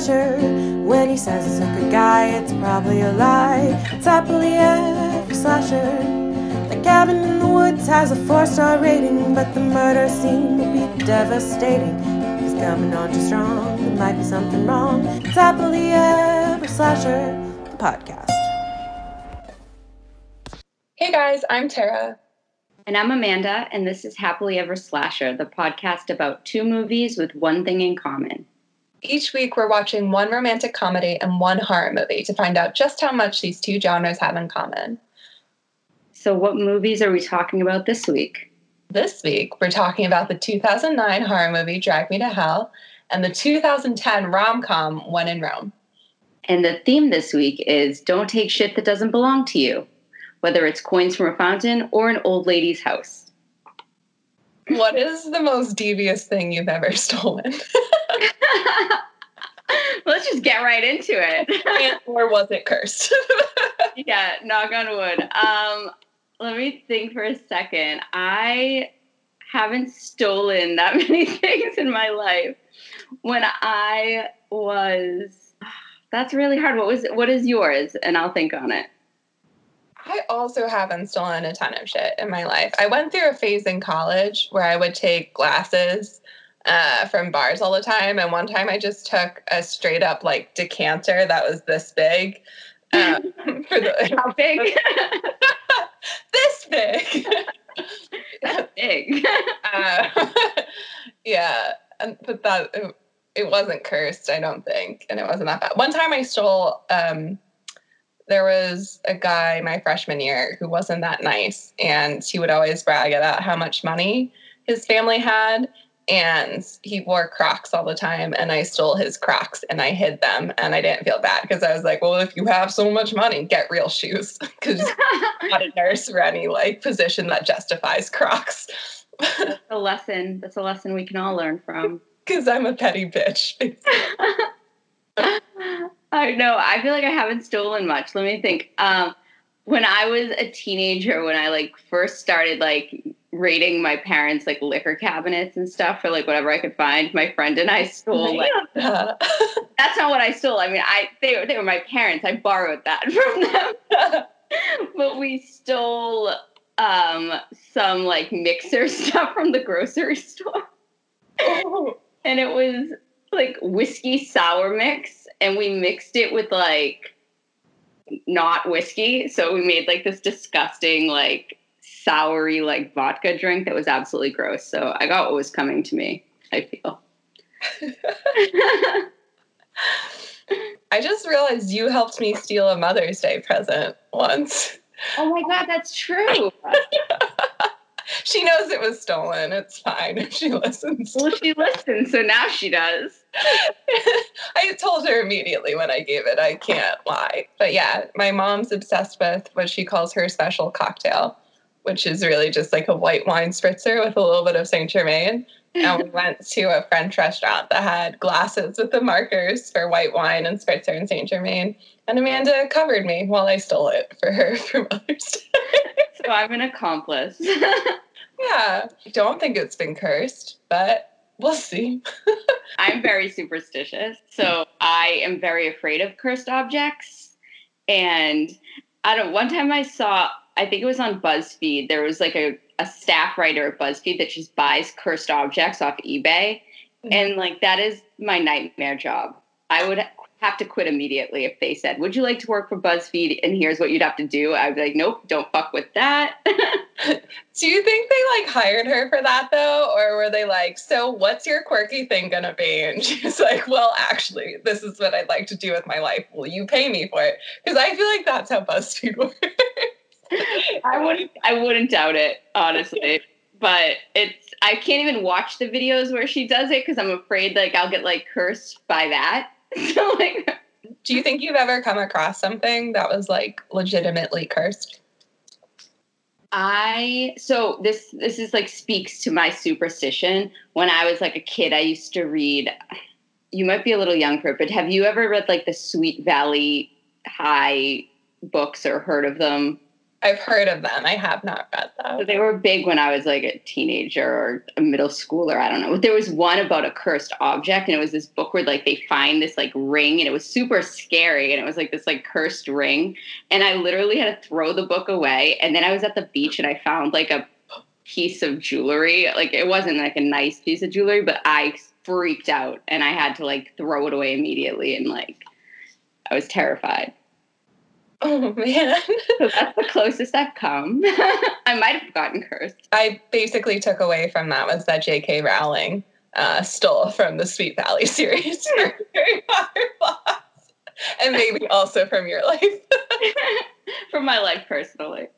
slasher. When he says it's a good guy, it's probably a lie. It's happily ever slasher. The cabin in the woods has a four star rating, but the murder scene will be devastating. He's coming on too strong, there might be something wrong. It's happily ever slasher, the podcast. Hey guys, I'm Tara. And I'm Amanda, and this is Happily Ever Slasher, the podcast about two movies with one thing in common. Each week, we're watching one romantic comedy and one horror movie to find out just how much these two genres have in common. So, what movies are we talking about this week? This week, we're talking about the 2009 horror movie Drag Me to Hell and the 2010 rom com When in Rome. And the theme this week is Don't Take Shit That Doesn't Belong to You, whether it's coins from a fountain or an old lady's house. What is the most devious thing you've ever stolen? Let's just get right into it. or was it cursed? yeah, knock on wood. Um, let me think for a second. I haven't stolen that many things in my life. When I was, that's really hard. What was? What is yours? And I'll think on it. I also haven't stolen a ton of shit in my life. I went through a phase in college where I would take glasses uh, from bars all the time. And one time I just took a straight up like decanter that was this big. Um, for the, How big? this big. That's big. uh, yeah. And, but that, it, it, wasn't cursed, I don't think. And it wasn't that bad. One time I stole, um, there was a guy my freshman year who wasn't that nice. And he would always brag about how much money his family had and he wore Crocs all the time. And I stole his Crocs and I hid them. And I didn't feel bad because I was like, well, if you have so much money, get real shoes because not a nurse or any like position that justifies Crocs. That's a lesson. That's a lesson we can all learn from. Because I'm a petty bitch. I know. I feel like I haven't stolen much. Let me think. Um, when I was a teenager, when I like first started like raiding my parents' like liquor cabinets and stuff for like whatever I could find. My friend and I stole like that's not what I stole. I mean, I they were they were my parents. I borrowed that from them. but we stole um some like mixer stuff from the grocery store. Oh. And it was like whiskey sour mix and we mixed it with like not whiskey. So we made like this disgusting like soury like vodka drink that was absolutely gross. So I got what was coming to me, I feel. I just realized you helped me steal a Mother's Day present once. Oh my god, that's true. she knows it was stolen. It's fine if she listens. Well, she listens, so now she does. I told her immediately when I gave it. I can't lie. But yeah, my mom's obsessed with what she calls her special cocktail which is really just like a white wine spritzer with a little bit of Saint Germain. And we went to a French restaurant that had glasses with the markers for white wine and spritzer and Saint Germain. And Amanda covered me while I stole it for her for Mother's Day. so I'm an accomplice. yeah. I don't think it's been cursed, but we'll see. I'm very superstitious. So I am very afraid of cursed objects. And I don't one time I saw I think it was on BuzzFeed. There was like a, a staff writer at BuzzFeed that just buys cursed objects off eBay. Mm-hmm. And like that is my nightmare job. I would have to quit immediately if they said, Would you like to work for BuzzFeed? And here's what you'd have to do. I'd be like, Nope, don't fuck with that. do you think they like hired her for that though? Or were they like, So what's your quirky thing gonna be? And she's like, Well, actually, this is what I'd like to do with my life. Will you pay me for it? Because I feel like that's how BuzzFeed works. I wouldn't I wouldn't doubt it, honestly. but it's I can't even watch the videos where she does it because I'm afraid like I'll get like cursed by that. so like Do you think you've ever come across something that was like legitimately cursed? I so this this is like speaks to my superstition. When I was like a kid, I used to read you might be a little young for it, but have you ever read like the Sweet Valley High books or heard of them? I've heard of them. I have not read them. They were big when I was like a teenager or a middle schooler. I don't know. There was one about a cursed object, and it was this book where like they find this like ring, and it was super scary, and it was like this like cursed ring. And I literally had to throw the book away. And then I was at the beach, and I found like a piece of jewelry. Like it wasn't like a nice piece of jewelry, but I freaked out, and I had to like throw it away immediately, and like I was terrified. Oh man. So that's the closest I've come. I might have gotten cursed. I basically took away from that was that J.K. Rowling uh, stole from the Sweet Valley series for Harry Potter plots. And maybe also from your life. from my life personally.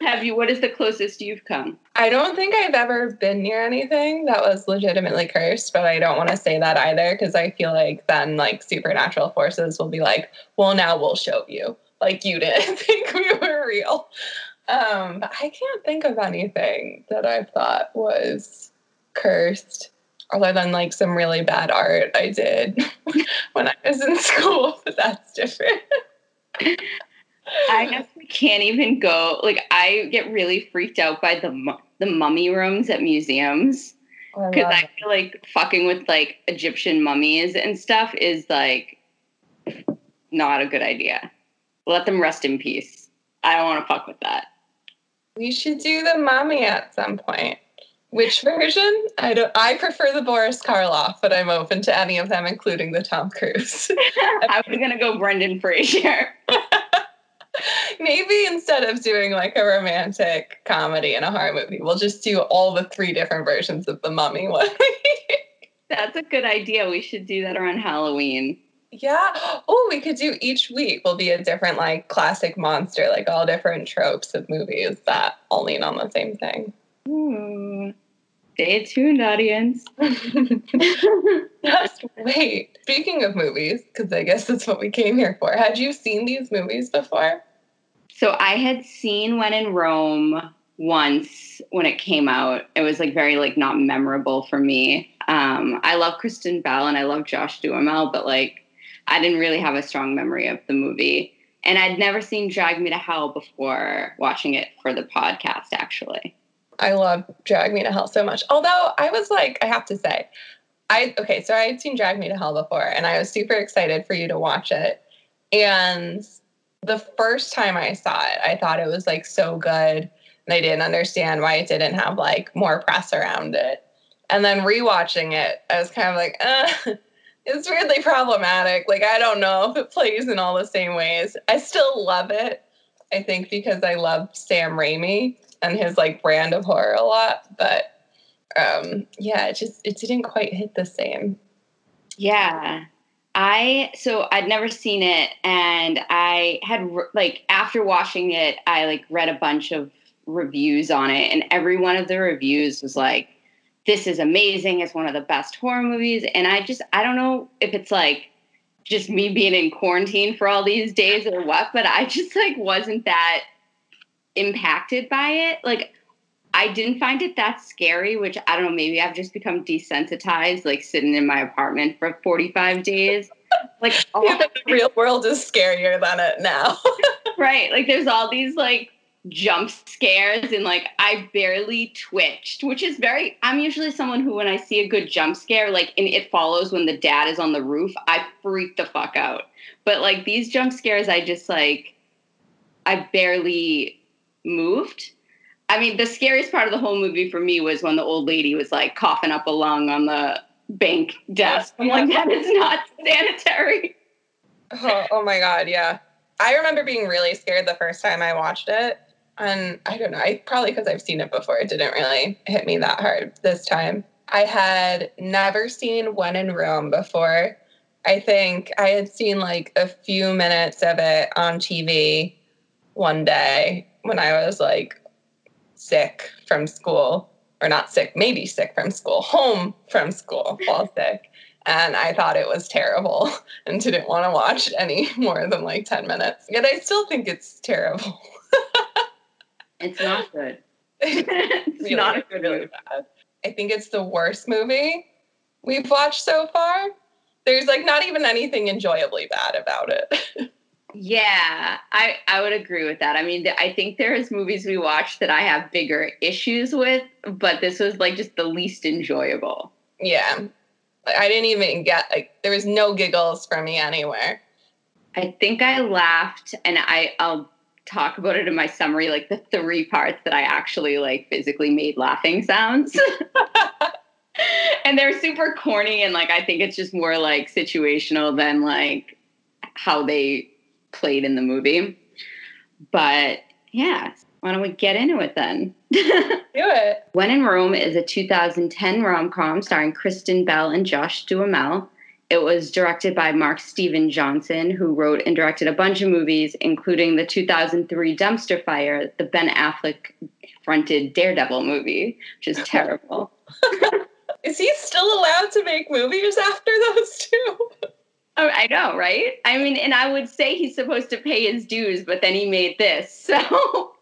Have you? What is the closest you've come? I don't think I've ever been near anything that was legitimately cursed, but I don't want to say that either because I feel like then like supernatural forces will be like, well, now we'll show you. Like you didn't think we were real. Um, but I can't think of anything that I thought was cursed other than like some really bad art I did when I was in school, but that's different. I guess we can't even go. Like, I get really freaked out by the the mummy rooms at museums because oh, I, I feel like fucking with like Egyptian mummies and stuff is like not a good idea. Let them rest in peace. I don't want to fuck with that. We should do the mummy at some point. Which version? I don't. I prefer the Boris Karloff, but I'm open to any of them, including the Tom Cruise. I was gonna go Brendan Fraser. Maybe instead of doing like a romantic comedy and a horror movie, we'll just do all the three different versions of the mummy one. That's a good idea. We should do that around Halloween. Yeah. Oh, we could do each week will be a different like classic monster, like all different tropes of movies that all lean on the same thing. Ooh. Stay tuned, audience. Wait. Speaking of movies, because I guess that's what we came here for. Had you seen these movies before? So I had seen When in Rome once when it came out. It was like very like not memorable for me. Um, I love Kristen Bell and I love Josh Duhamel, but like I didn't really have a strong memory of the movie. And I'd never seen Drag Me to Hell before watching it for the podcast, actually. I love Drag Me to Hell so much. Although I was like, I have to say, I okay, so I had seen Drag Me to Hell before, and I was super excited for you to watch it. And the first time I saw it, I thought it was like so good, and I didn't understand why it didn't have like more press around it. And then rewatching it, I was kind of like, uh, it's weirdly problematic. Like I don't know if it plays in all the same ways. I still love it. I think because I love Sam Raimi and his like brand of horror a lot, but um yeah, it just it didn't quite hit the same. Yeah. I so I'd never seen it and I had like after watching it I like read a bunch of reviews on it and every one of the reviews was like this is amazing it's one of the best horror movies and I just I don't know if it's like just me being in quarantine for all these days or what but I just like wasn't that impacted by it. Like I didn't find it that scary, which I don't know, maybe I've just become desensitized, like sitting in my apartment for 45 days. Like all yeah, the real world is scarier than it now. right. Like there's all these like jump scares and like I barely twitched, which is very I'm usually someone who when I see a good jump scare, like and it follows when the dad is on the roof, I freak the fuck out. But like these jump scares I just like I barely moved. I mean, the scariest part of the whole movie for me was when the old lady was like coughing up a lung on the bank desk. I'm like, that is not sanitary. Oh, oh my God, yeah. I remember being really scared the first time I watched it. And I don't know, I probably because I've seen it before, it didn't really hit me that hard this time. I had never seen When in Rome before. I think I had seen like a few minutes of it on TV one day when I was like sick from school, or not sick, maybe sick from school, home from school while sick. And I thought it was terrible and didn't want to watch any more than like 10 minutes. Yet I still think it's terrible. it's not good. it's really, not a good really movie. bad. I think it's the worst movie we've watched so far. There's like not even anything enjoyably bad about it. Yeah, I I would agree with that. I mean, I think there's movies we watch that I have bigger issues with, but this was like just the least enjoyable. Yeah. I didn't even get like there was no giggles from me anywhere. I think I laughed and I I'll talk about it in my summary like the three parts that I actually like physically made laughing sounds. and they're super corny and like I think it's just more like situational than like how they played in the movie. But yeah, why don't we get into it then? Do it. When in Rome is a 2010 rom com starring Kristen Bell and Josh Duhamel. It was directed by Mark Steven Johnson, who wrote and directed a bunch of movies, including the 2003 Dumpster Fire, the Ben Affleck fronted Daredevil movie, which is terrible. is he still allowed to make movies after those two? Oh, I know, right? I mean, and I would say he's supposed to pay his dues, but then he made this, so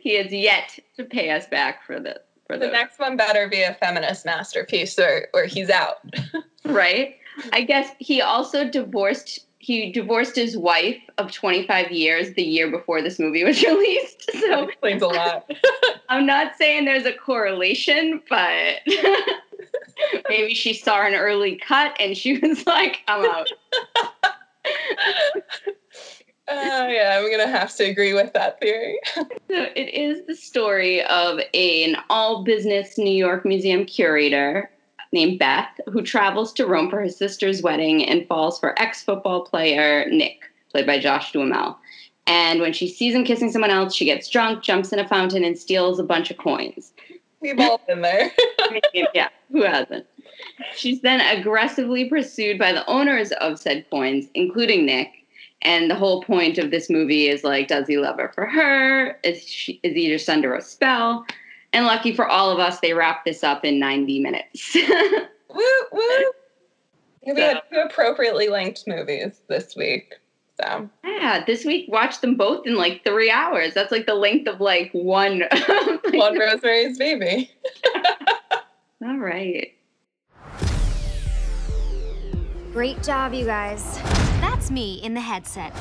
he has yet to pay us back for this. For the next one better be a feminist masterpiece, or or he's out. right. I guess he also divorced. He divorced his wife of 25 years the year before this movie was released. So that explains a lot. I'm not saying there's a correlation, but maybe she saw an early cut and she was like, "I'm out." Uh, yeah, I'm gonna have to agree with that theory. so it is the story of a, an all business New York museum curator named Beth who travels to Rome for her sister's wedding and falls for ex football player Nick, played by Josh Duhamel. And when she sees him kissing someone else, she gets drunk, jumps in a fountain, and steals a bunch of coins. We've all been there. yeah, who hasn't? She's then aggressively pursued by the owners of said coins, including Nick, and the whole point of this movie is like, does he love her for her? Is she is he just under a spell? And lucky for all of us, they wrap this up in 90 minutes. woo woo. We had two appropriately linked movies this week. So yeah, this week watched them both in like three hours. That's like the length of like one one Rosemary's Baby. all right. Great job, you guys. That's me in the headset.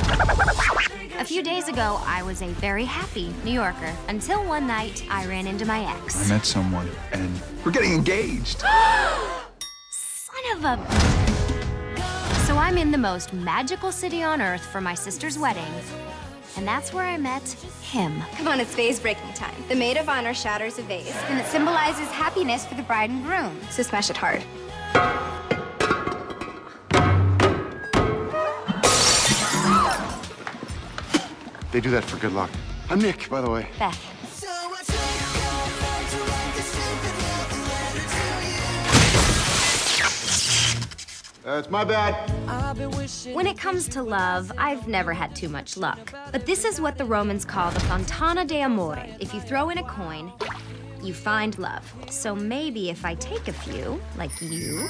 A few days ago, I was a very happy New Yorker until one night I ran into my ex. I met someone and we're getting engaged. Son of a. So I'm in the most magical city on earth for my sister's wedding. And that's where I met him. Come on, it's vase breaking time. The maid of honor shatters a vase, and it symbolizes happiness for the bride and groom. So smash it hard. They do that for good luck. I'm Nick, by the way. Beth. That's my bad. When it comes to love, I've never had too much luck. But this is what the Romans call the Fontana de Amore. If you throw in a coin, you find love. So maybe if I take a few, like you,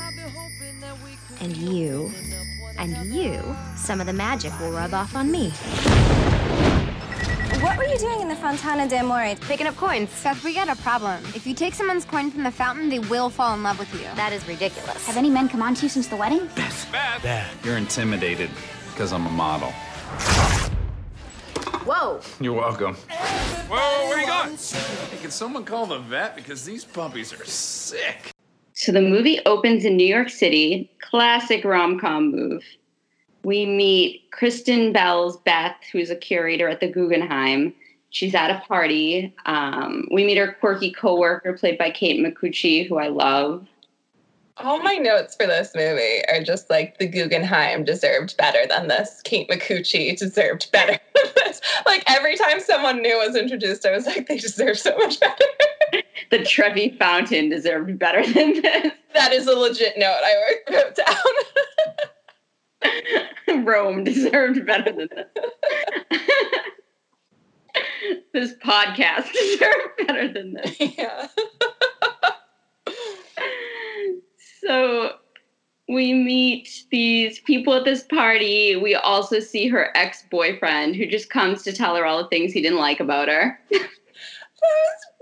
and you, and you, some of the magic will rub off on me. What were you doing in the Fontana de Amore? Picking up coins. Seth, we got a problem. If you take someone's coin from the fountain, they will fall in love with you. That is ridiculous. Have any men come on to you since the wedding? Beth. Beth. Beth. You're intimidated because I'm a model. Whoa. You're welcome. Whoa, where you going? Hey, can someone call the vet? Because these puppies are sick. So the movie opens in New York City. Classic rom com move we meet Kristen Bell's Beth, who's a curator at the Guggenheim. She's at a party. Um, we meet her quirky coworker, played by Kate Micucci, who I love. All my notes for this movie are just like the Guggenheim deserved better than this. Kate Micucci deserved better than this. Like every time someone new was introduced, I was like, they deserve so much better. the Trevi Fountain deserved better than this. That is a legit note I wrote down. Rome deserved better than this. this podcast deserved better than this. Yeah. so we meet these people at this party. We also see her ex boyfriend who just comes to tell her all the things he didn't like about her.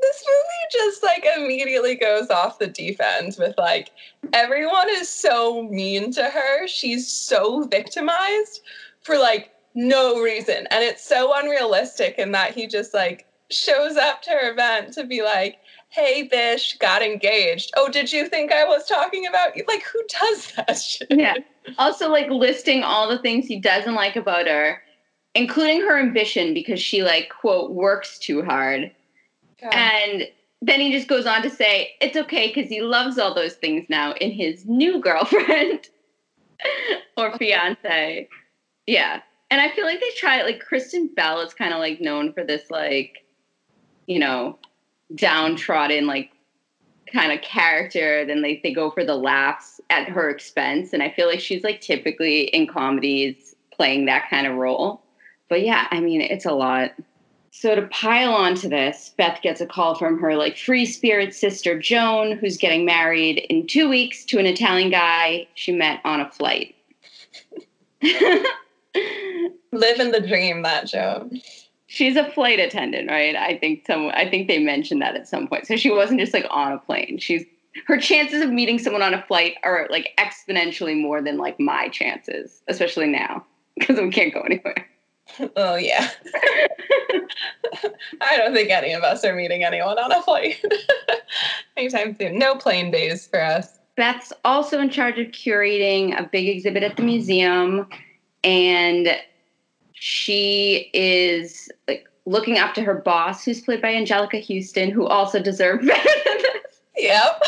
This movie just like immediately goes off the end with like everyone is so mean to her. She's so victimized for like no reason. And it's so unrealistic in that he just like shows up to her event to be like, hey, Bish, got engaged. Oh, did you think I was talking about you? Like, who does that shit? Yeah. Also, like listing all the things he doesn't like about her, including her ambition because she, like, quote, works too hard. And then he just goes on to say it's okay because he loves all those things now in his new girlfriend or fiance. Yeah. And I feel like they try it like Kristen Bell is kind of like known for this like, you know, downtrodden like kind of character. Then they, they go for the laughs at her expense. And I feel like she's like typically in comedies playing that kind of role. But yeah, I mean, it's a lot. So to pile onto this, Beth gets a call from her like free spirit sister Joan, who's getting married in two weeks to an Italian guy she met on a flight. Living the dream, that Joan. She's a flight attendant, right? I think some I think they mentioned that at some point. So she wasn't just like on a plane. She's her chances of meeting someone on a flight are like exponentially more than like my chances, especially now because we can't go anywhere. Oh yeah. I don't think any of us are meeting anyone on a flight anytime soon. No plane days for us. Beth's also in charge of curating a big exhibit at the museum, and she is like looking up to her boss, who's played by Anjelica Huston who also deserved better than this. Yep.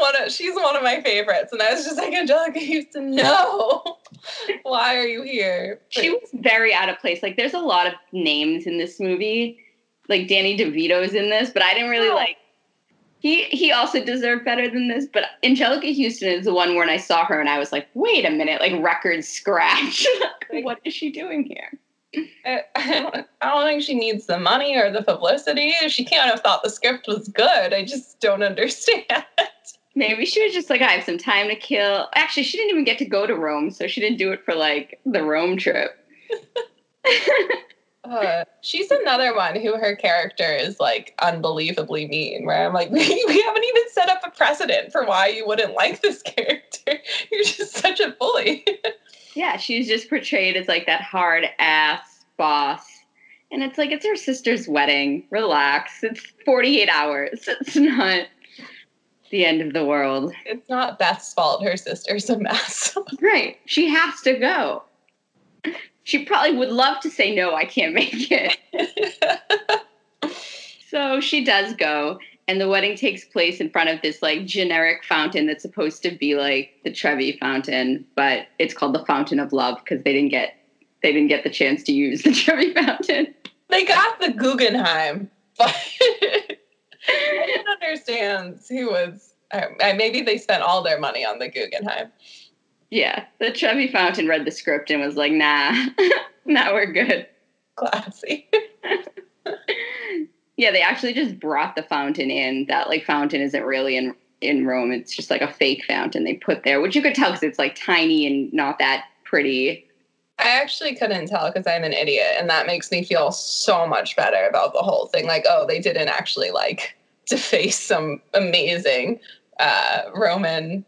One of, she's one of my favorites, and I was just like, Anjelica Huston, no. Why are you here? She was very out of place. Like, there's a lot of names in this movie. Like Danny DeVito's in this, but I didn't really Oh. like. He he also deserved better than this, but Anjelica Huston is the one when I saw her and I was like, wait a minute, like record scratch. what is she doing here? I, I don't- I don't think she needs the money or the publicity. She can't have thought the script was good. I just don't understand. Maybe she was just like, I have some time to kill. Actually, she didn't even get to go to Rome, so she didn't do it for like the Rome trip. Uh, she's another one who her character is like unbelievably mean. Where I'm like, we, we haven't even set up a precedent for why you wouldn't like this character. You're just such a bully. Yeah, she's just portrayed as like that hard ass boss. And it's like, it's her sister's wedding. Relax. It's 48 hours. It's not the end of the world. it's not Beth's fault. Her sister's a mess. Right. She has to go. She probably would love to say, no, I can't make it. So she does go, and the wedding takes place in front of this like generic fountain that's supposed to be like the Trevi fountain, but it's called the Fountain of Love because they didn't get they didn't get the chance to use the Trevi fountain. they got the Guggenheim, but Don't who was. I- maybe they spent all their money on the Guggenheim. Yeah, the Trevi fountain read the script and was like, nah, nah, we're good. Classy. Yeah, they actually just brought the fountain in. That like fountain isn't really in in Rome. It's just like a fake fountain they put there, which you could tell because it's like tiny and not that pretty. I actually couldn't tell because I'm an idiot, and that makes me feel so much better about the whole thing. Like, oh, they didn't actually like deface some amazing uh, Roman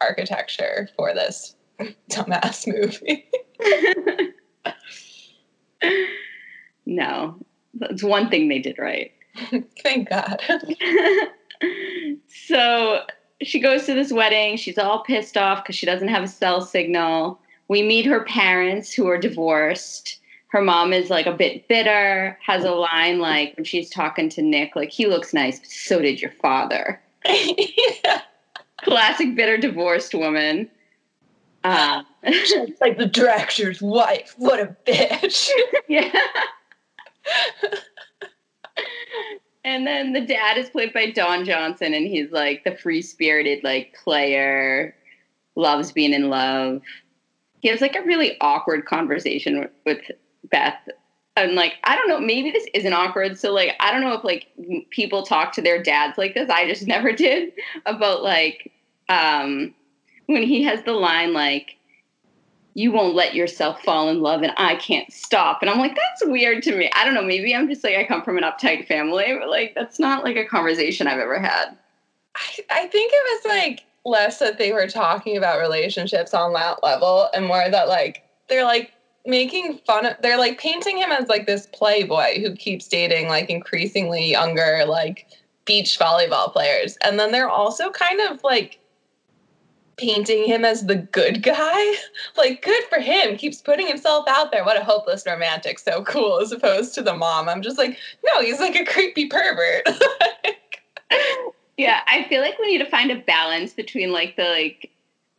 architecture for this dumbass movie. No, that's one thing they did right. Thank God. so she goes to this wedding. She's all pissed off because she doesn't have a cell signal. We meet her parents who are divorced. Her mom is like a bit bitter, has a line like when she's talking to Nick, like, he looks nice, but so did your father. yeah. Classic bitter divorced woman. Uh, like the director's wife. What a bitch. yeah. and then the dad is played by Don Johnson, and he's like the free spirited like player, loves being in love. He has like a really awkward conversation with, with Beth. And like, I don't know, maybe this isn't awkward. So like, I don't know if like people talk to their dads like this. I just never did about like um when he has the line like you won't let yourself fall in love and I can't stop. And I'm like, that's weird to me. I don't know. Maybe I'm just like, I come from an uptight family, but like, that's not like a conversation I've ever had. I, I think it was like less that they were talking about relationships on that level and more that like they're like making fun of they're like painting him as like this playboy who keeps dating like increasingly younger like beach volleyball players. And then they're also kind of like painting him as the good guy. Like good for him. Keeps putting himself out there. What a hopeless romantic. So cool as opposed to the mom. I'm just like no he's like a creepy pervert. Yeah i feel like we need to find a balance between like the like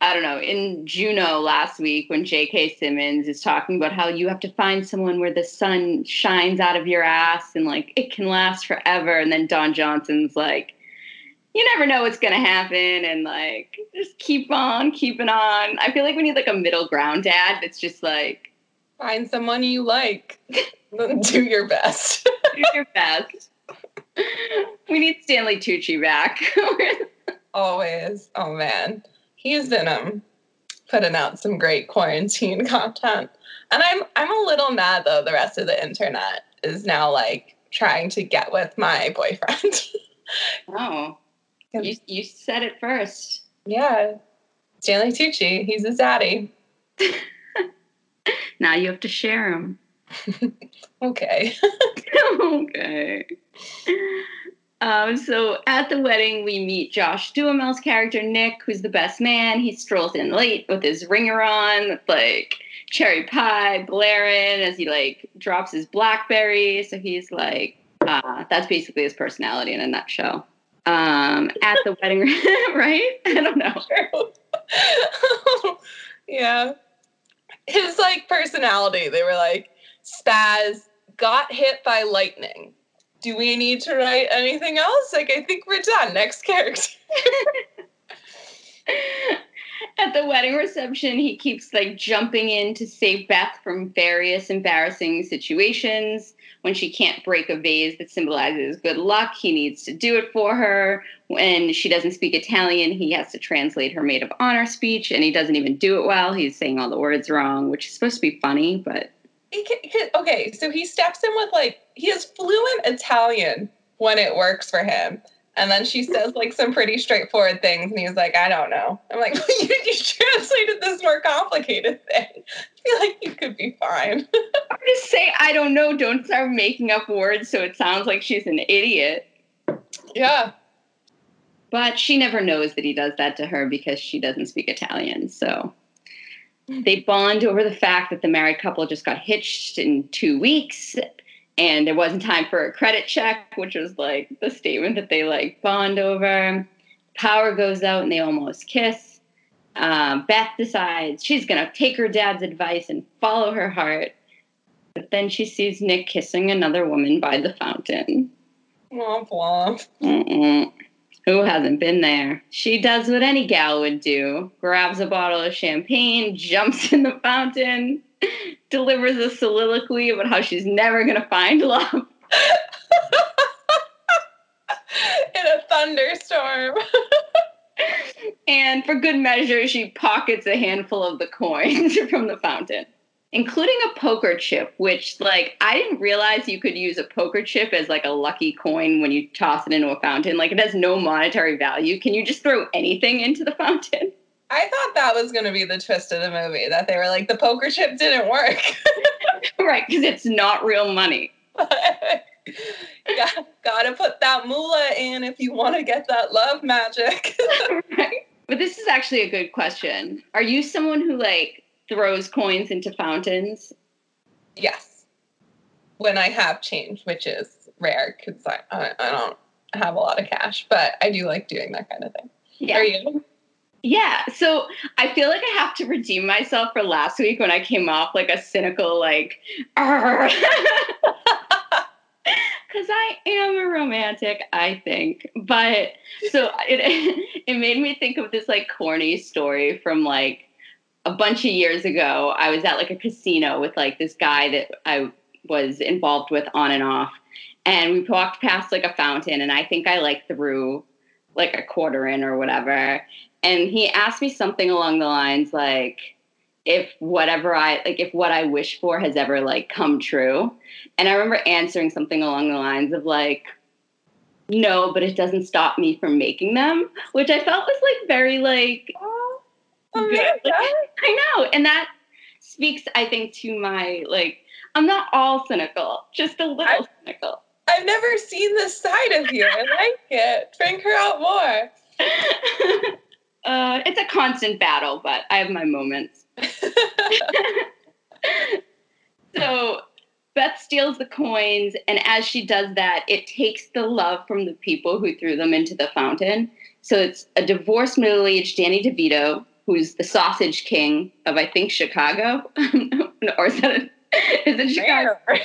I don't know, in Juno last week when J.K. Simmons is talking about how you have to find someone where the sun shines out of your ass and like it can last forever. And then Don Johnson's like, you never know what's going to happen. And like, just keep on keeping on. I feel like we need like a middle ground dad that's just like, find someone you like, do your best. do your best. we need Stanley Tucci back. Always. Oh man he's been um putting out some great quarantine content. And I'm I'm a little mad though the rest of the internet is now like trying to get with my boyfriend. oh. You you said it first. Yeah. Stanley Tucci, he's his daddy. now you have to share him. okay. okay. Um, so at the wedding, we meet Josh Duhamel's character, Nick, who's the best man. He strolls in late with his ringer on, like cherry pie, blaring as he like drops his blackberry. So he's like, uh, that's basically his personality in a nutshell. Um, at the wedding, right? I don't know. yeah. His like personality, they were like, Spaz got hit by lightning do we need to write anything else? Like, I think we're done. Next character. At the wedding reception, he keeps like jumping in to save Beth from various embarrassing situations. When she can't break a vase that symbolizes good luck, he needs to do it for her. When she doesn't speak Italian, he has to translate her maid of honor speech, and he doesn't even do it well. He's saying all the words wrong, which is supposed to be funny, but okay, so he steps in with like he has fluent Italian when it works for him. And then she says like some pretty straightforward things, and he's like, I don't know. I'm like, you, you translated this more complicated thing. I feel like you could be fine. i Just say, I don't know. Don't start making up words so it sounds like she's an idiot. Yeah. But she never knows that he does that to her because she doesn't speak Italian. So they bond over the fact that the married couple just got hitched in two weeks and there wasn't time for a credit check, which was like the statement that they like bond over. Power goes out and they almost kiss. Um, Beth decides she's gonna take her dad's advice and follow her heart, but then she sees Nick kissing another woman by the fountain. Womp womp. Mm-mm. Who hasn't been there? She does what any gal would do grabs a bottle of champagne, jumps in the fountain, delivers a soliloquy about how she's never going to find love. in a thunderstorm. and for good measure, she pockets a handful of the coins from the fountain including a poker chip, which like I didn't realize you could use a poker chip as like a lucky coin when you toss it into a fountain. Like it has no monetary value. Can you just throw anything into the fountain? I thought that was going to be the twist of the movie that they were like the poker chip didn't work. right, because it's not real money. yeah, gotta put that moolah in if you want to get that love magic. right. But this is actually a good question. Are you someone who like throws coins into fountains? Yes. When I have change, which is rare because I, I, I don't have a lot of cash, but I do like doing that kind of thing. Yeah. Are you? Yeah, so I feel like I have to redeem myself for last week when I came off like a cynical, like, because I am a romantic, I think. But so it it made me think of this like corny story from like a bunch of years ago, I was at like a casino with like this guy that I was involved with on and off. And we walked past like a fountain, and I think I like threw like a quarter in or whatever. And he asked me something along the lines like, if whatever I like, if what I wish for has ever like come true. And I remember answering something along the lines of like, No, but it doesn't stop me from making them, which I felt was like very like Oh, good. Amanda. I know, and that speaks, I think, to my like. I'm not all cynical, just a little I- cynical. I've never seen this side of you. I like it. Bring her out more. uh, it's a constant battle, but I have my moments. so Beth steals the coins, and as she does that, it takes the love from the people who threw them into the fountain. So it's a divorced middle aged Danny DeVito, who's the sausage king of, I think, Chicago. or is that a, is it Chicago?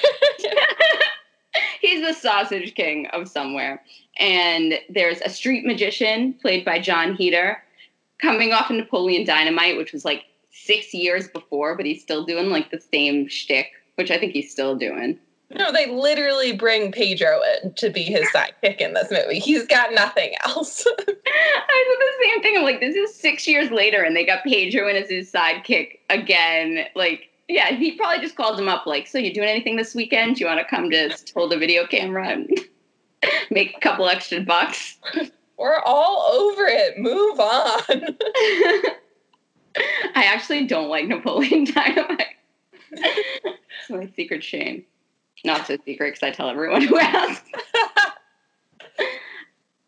He's the sausage king of somewhere. And there's a street magician played by Jon Heder coming off of Napoleon Dynamite, which was like six years before, but he's still doing like the same shtick, which I think he's still doing. No, they literally bring Pedro in to be his sidekick in this movie. He's got nothing else. I said the same thing. I'm like, this is six years later, and they got Pedro in as his sidekick again. Like, yeah, he probably just called him up, like, so you doing anything this weekend? Do you want to come just hold a video camera and make a couple extra bucks? We're all over it. Move on. I actually don't like Napoleon Dynamite. it's my secret shame. Not so secret because I tell everyone who asks.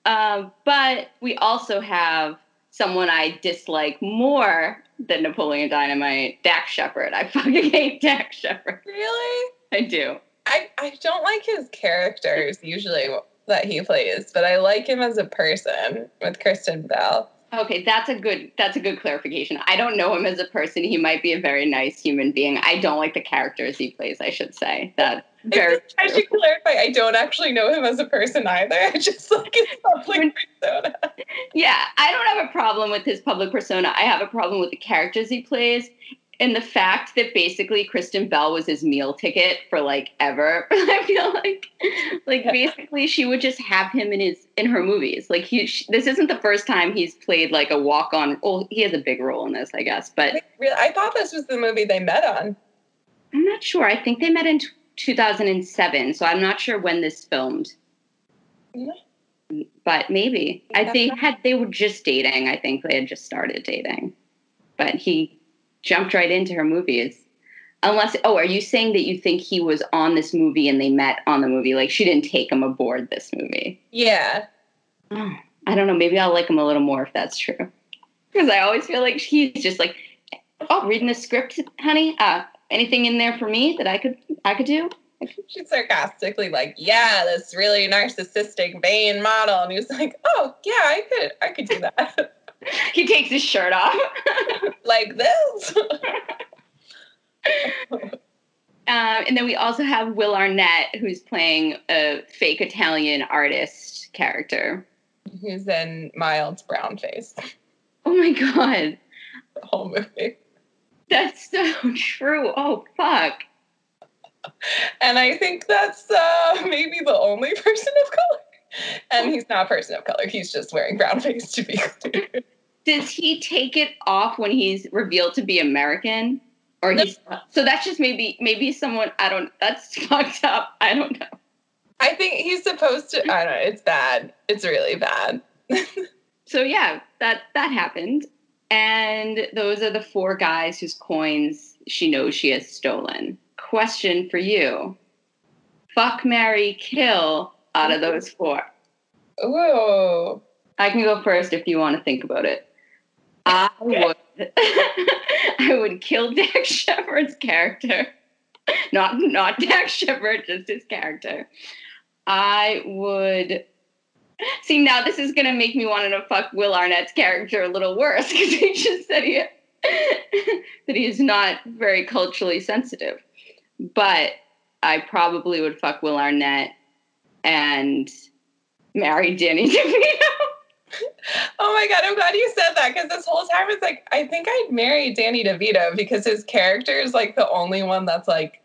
Um, but we also have someone I dislike more than Napoleon Dynamite, Dax Shepard. I fucking hate Dax Shepard. really? I do. I, I don't like his characters usually that he plays, but I like him as a person with Kristen Bell. Okay, that's a good that's a good clarification. I don't know him as a person. He might be a very nice human being. I don't like the characters he plays, I should say. That very I should clarify, I don't actually know him as a person either. I just like his public persona. Yeah, I don't have a problem with his public persona. I have a problem with the characters he plays and the fact that basically Kristen Bell was his meal ticket for like ever. I feel like like basically she would just have him in his in her movies. Like he sh- this isn't the first time he's played like a walk on. Well, he has a big role in this, I guess, but really? I thought this was the movie they met on. I'm not sure. I think they met in 2007, so I'm not sure when this filmed. Yeah. But maybe I they had they were just dating. I think they had just started dating, but he jumped right into her movies. Unless, oh, are you saying that you think he was on this movie and they met on the movie? Like she didn't take him aboard this movie? Yeah. Oh, I don't know. Maybe I'll like him a little more if that's true. Because I always feel like he's just like, oh, reading the script, honey. Uh, anything in there for me that I could I could do? She's sarcastically like, yeah, this really narcissistic vain model. And he was like, oh yeah, I could I could do that. He takes his shirt off. like this. Um, and then we also have Will Arnett, who's playing a fake Italian artist character. who's in Miles Brown face. Oh my god, The whole movie. That's so true. Oh fuck. And I think that's uh, maybe the only person of color. And he's not a person of color. He's just wearing brown face to be clear. Does he take it off when he's revealed to be American? Or No. he's so that's just maybe maybe someone I don't that's fucked up. I don't know. I think he's supposed to. I don't know. It's bad. It's really bad. So yeah, that that happened. And those are the four guys whose coins she knows she has stolen. Question for you. Fuck Mary Kill out of those four. Ooh. I can go first if you want to think about it. I would I would kill Dax Shepard's character. Not not Dax Shepard, just his character. I would see now this is gonna make me want to fuck Will Arnett's character a little worse because he just said he that he is not very culturally sensitive. But I probably would fuck Will Arnett and marry Danny DeVito. Oh my god, I'm glad you said that because this whole time it's like I think I'd marry Danny DeVito because his character is like the only one that's like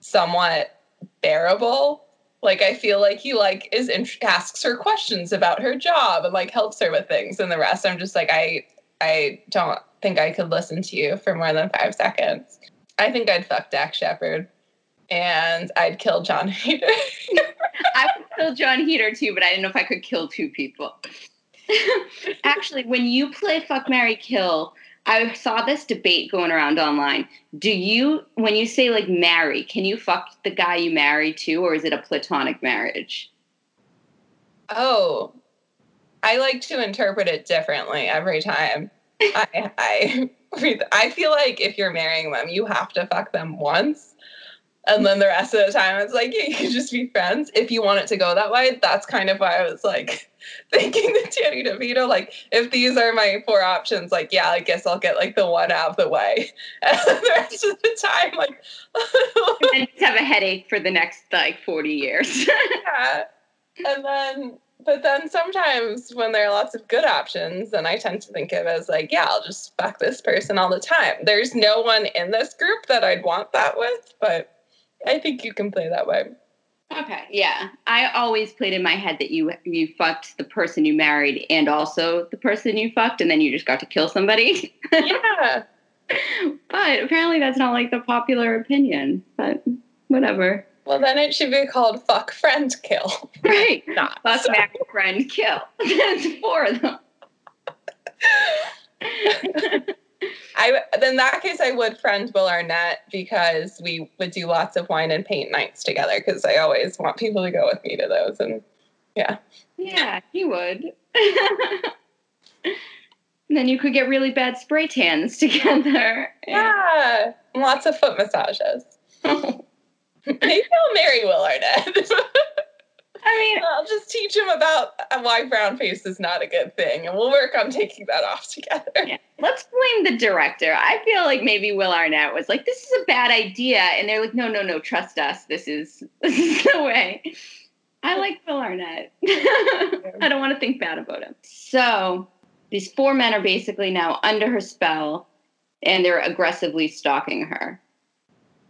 somewhat bearable. Like I feel like he like is in- asks her questions about her job and like helps her with things, and the rest I'm just like I I don't think I could listen to you for more than five seconds. I think I'd fuck Dax Shepard and I'd kill John Hader. I would kill Jon Heder too, but I didn't know if I could kill two people. Actually, when you play Fuck Mary Kill, I saw this debate going around online. Do you, when you say like marry, can you fuck the guy you marry to, or is it a platonic marriage? oh, I like to interpret it differently every time. I, I, I feel like if you're marrying them, you have to fuck them once. And then the rest of the time, it's like, yeah, you can just be friends. If you want it to go that way, that's kind of why I was like thinking that Danny DeVito, like, if these are my four options, like, yeah, I guess I'll get like the one out of the way. And the rest of the time, like, And just have a headache for the next like 40 years. yeah. And then, but then sometimes when there are lots of good options, then I tend to think of it as like, yeah, I'll just fuck this person all the time. There's no one in this group that I'd want that with, but I think you can play that way. Okay, yeah. I always played in my head that you you fucked the person you married and also the person you fucked, and then you just got to kill somebody. Yeah. but apparently, that's not like the popular opinion. But whatever. Well, then it should be called fuck friend kill. Right. Not. Fuck, so- marry, friend, kill. That's four of them. I in that case I would friend Will Arnett because we would do lots of wine and paint nights together because I always want people to go with me to those and yeah. Yeah, he would. and then you could get really bad spray tans together. Yeah. Lots of foot massages. Maybe I'll marry Will Arnett. I mean, I'll just teach him about why brown face is not a good thing, and we'll work on taking that off together. Yeah. Let's blame the director. I feel like maybe Will Arnett was like, "This is a bad idea," and they're like, "No, no, no, trust us. This is this is the way." I like Will Arnett. I don't want to think bad about him. So these four men are basically now under her spell, and they're aggressively stalking her.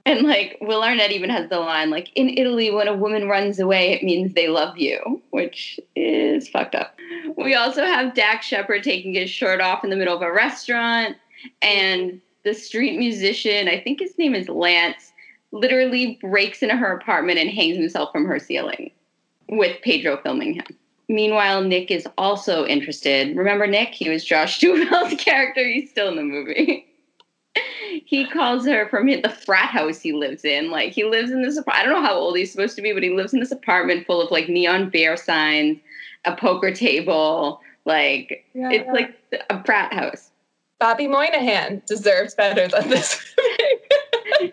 And like Will Arnett even has the line like, "In Italy, when a woman runs away, it means they love you," which is fucked up. We also have Dax Shepard taking his shirt off in the middle of a restaurant, and the street musician, I think his name is Lance, literally breaks into her apartment and hangs himself from her ceiling with Pedro filming him. Meanwhile, Nick is also interested. Remember Nick? He was Josh Duhamel's character. He's still in the movie. He calls her from the frat house he lives in. Like he lives in this. I don't know how old he's supposed to be, but he lives in this apartment full of like neon bear signs, a poker table. Like it's like a frat house. Bobby Moynihan deserves better than this.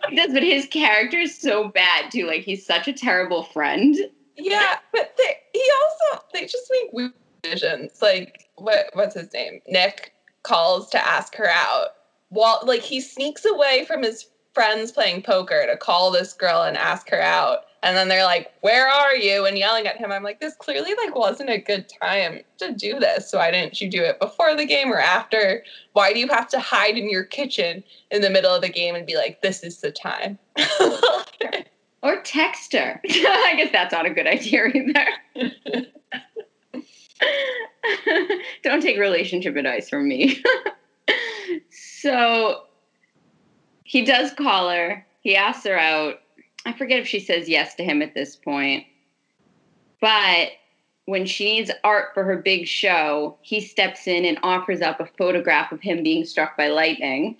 He does, but his character is so bad too. Like he's such a terrible friend. yeah, but they, he also they just make weird decisions. Like what what's his name? Nick calls to ask her out. While like he sneaks away from his friends playing poker to call this girl and ask her out. And then they're like, "Where are you?" and yelling at him. I'm like, "This clearly like wasn't a good time to do this. So why didn't you do it before the game or after? Why do you have to hide in your kitchen in the middle of the game and be like, "This is the time"? Or text her. I guess that's not a good idea either. Don't take relationship advice from me. So he does call her. He asks her out. I forget if she says yes to him at this point. But when she needs art for her big show, he steps in and offers up a photograph of him being struck by lightning.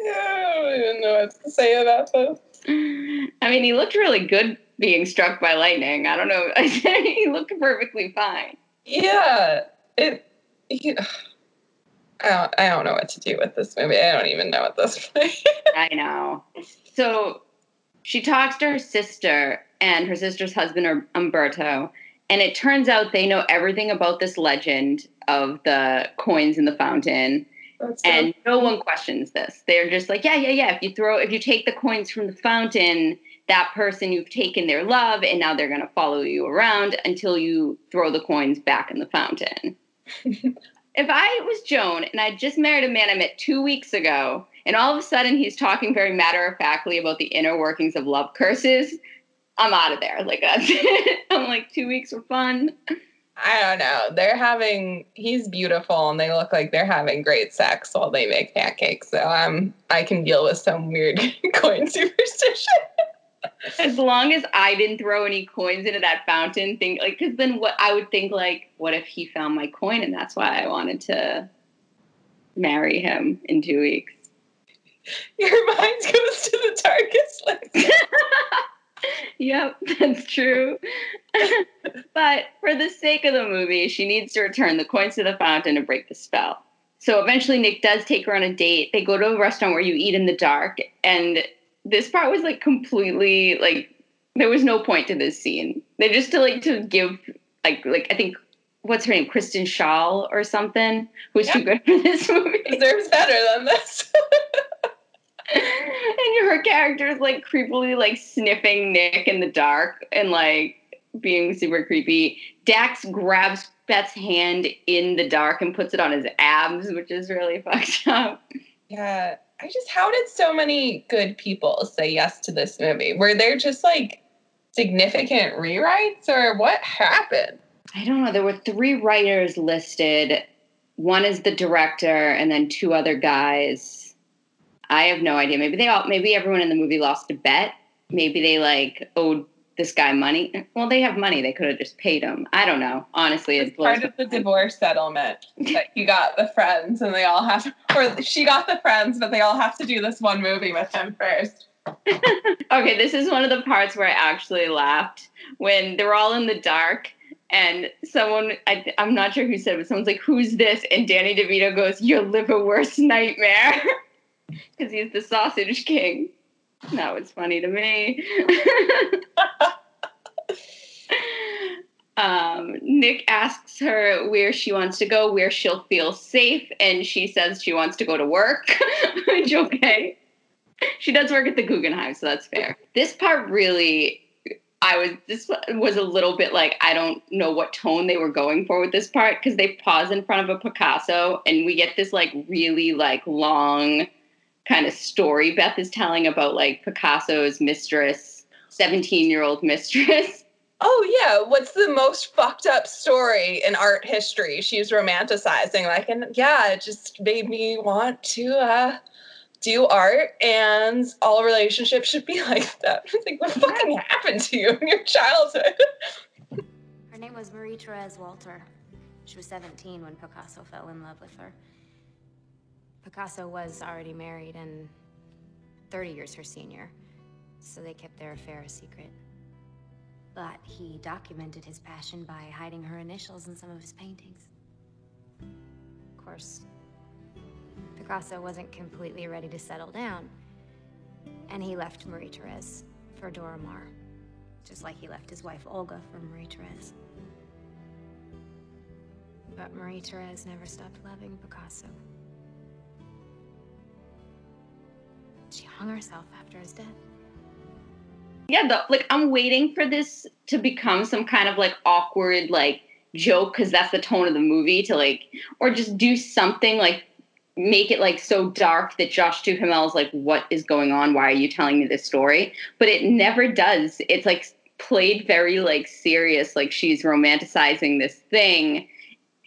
Yeah, I don't even know what to say about this. I mean, he looked really good being struck by lightning. I don't know. he looked perfectly fine. Yeah, it. You, I don't. I don't know what to do with this movie. I don't even know at this point. I know. So she talks to her sister and her sister's husband, Umberto, and it turns out they know everything about this legend of the coins in the fountain. That's so- and no one questions this. They're just like, yeah, yeah, yeah. If you throw, if you take the coins from the fountain, that person you've taken their love, and now they're gonna follow you around until you throw the coins back in the fountain. if I was Joan and I just married a man I met two weeks ago, and all of a sudden he's talking very matter of factly about the inner workings of love curses, I'm out of there. Like it. Uh, I'm like two weeks were fun. I don't know. They're having he's beautiful and they look like they're having great sex while they make pancakes. So I'm I can deal with some weird coin superstition. As long as I didn't throw any coins into that fountain, think like because then what I would think like, what if he found my coin and that's why I wanted to marry him in two weeks. Your mind goes to the darkest place. yep, that's true. but for the sake of the movie, she needs to return the coins to the fountain to break the spell. So eventually, Nick does take her on a date. They go to a restaurant where you eat in the dark. And this part was like completely like, there was no point to this scene. They just to like to give like like I think what's her name, Kristen Schaal or something, who's yeah. too good for this movie. Deserves better than this. and her character is like creepily like sniffing Nick in the dark and like being super creepy. Dax grabs Beth's hand in the dark and puts it on his abs, which is really fucked up. Yeah. I just how did so many good people say yes to this movie? Were there just like significant rewrites or what happened? I don't know. There were three writers listed. One is the director, and then two other guys. I have no idea. Maybe they all. Maybe everyone in the movie lost a bet. Maybe they like owed this guy money. Well, they have money. They could have just paid him. I don't know. Honestly, it's part of the divorce settlement that you got the friends, and they all have, or she got the friends, but they all have to do this one movie with him first. okay, this is one of the parts where I actually laughed when they're all in the dark and someone I, am not sure who said it but someone's like who's this and danny devito goes your worst nightmare because he's the sausage king that was funny to me. Um, nick asks her where she wants to go where she'll feel safe and she says she wants to go to work which okay. She does work at the guggenheim so that's fair. This part really I was this was a little bit like I don't know what tone they were going for with this part because they pause in front of a Picasso and we get this like really like long kind of story Beth is telling about like Picasso's mistress, 17 year old mistress. Oh yeah, what's the most fucked up story in art history? She's romanticizing like and yeah, it just made me want to uh do art and all relationships should be like that. like, what fucking happened to you in your childhood? her name was Marie Therese Walter. She was 17 when Picasso fell in love with her. Picasso was already married and 30 years her senior, so they kept their affair a secret. But he documented his passion by hiding her initials in some of his paintings. Of course, Picasso wasn't completely ready to settle down. And he left Marie Therese for Dora Maar, just like he left his wife Olga for Marie Therese. But Marie Therese never stopped loving Picasso. She hung herself after his death. Yeah, the, like I'm waiting for this to become some kind of like awkward like joke because that's the tone of the movie to like, or just do something like make it like so dark that Josh Duhamel is like, what is going on? Why are you telling me this story? But it never does. It's like played very like serious, like she's romanticizing this thing.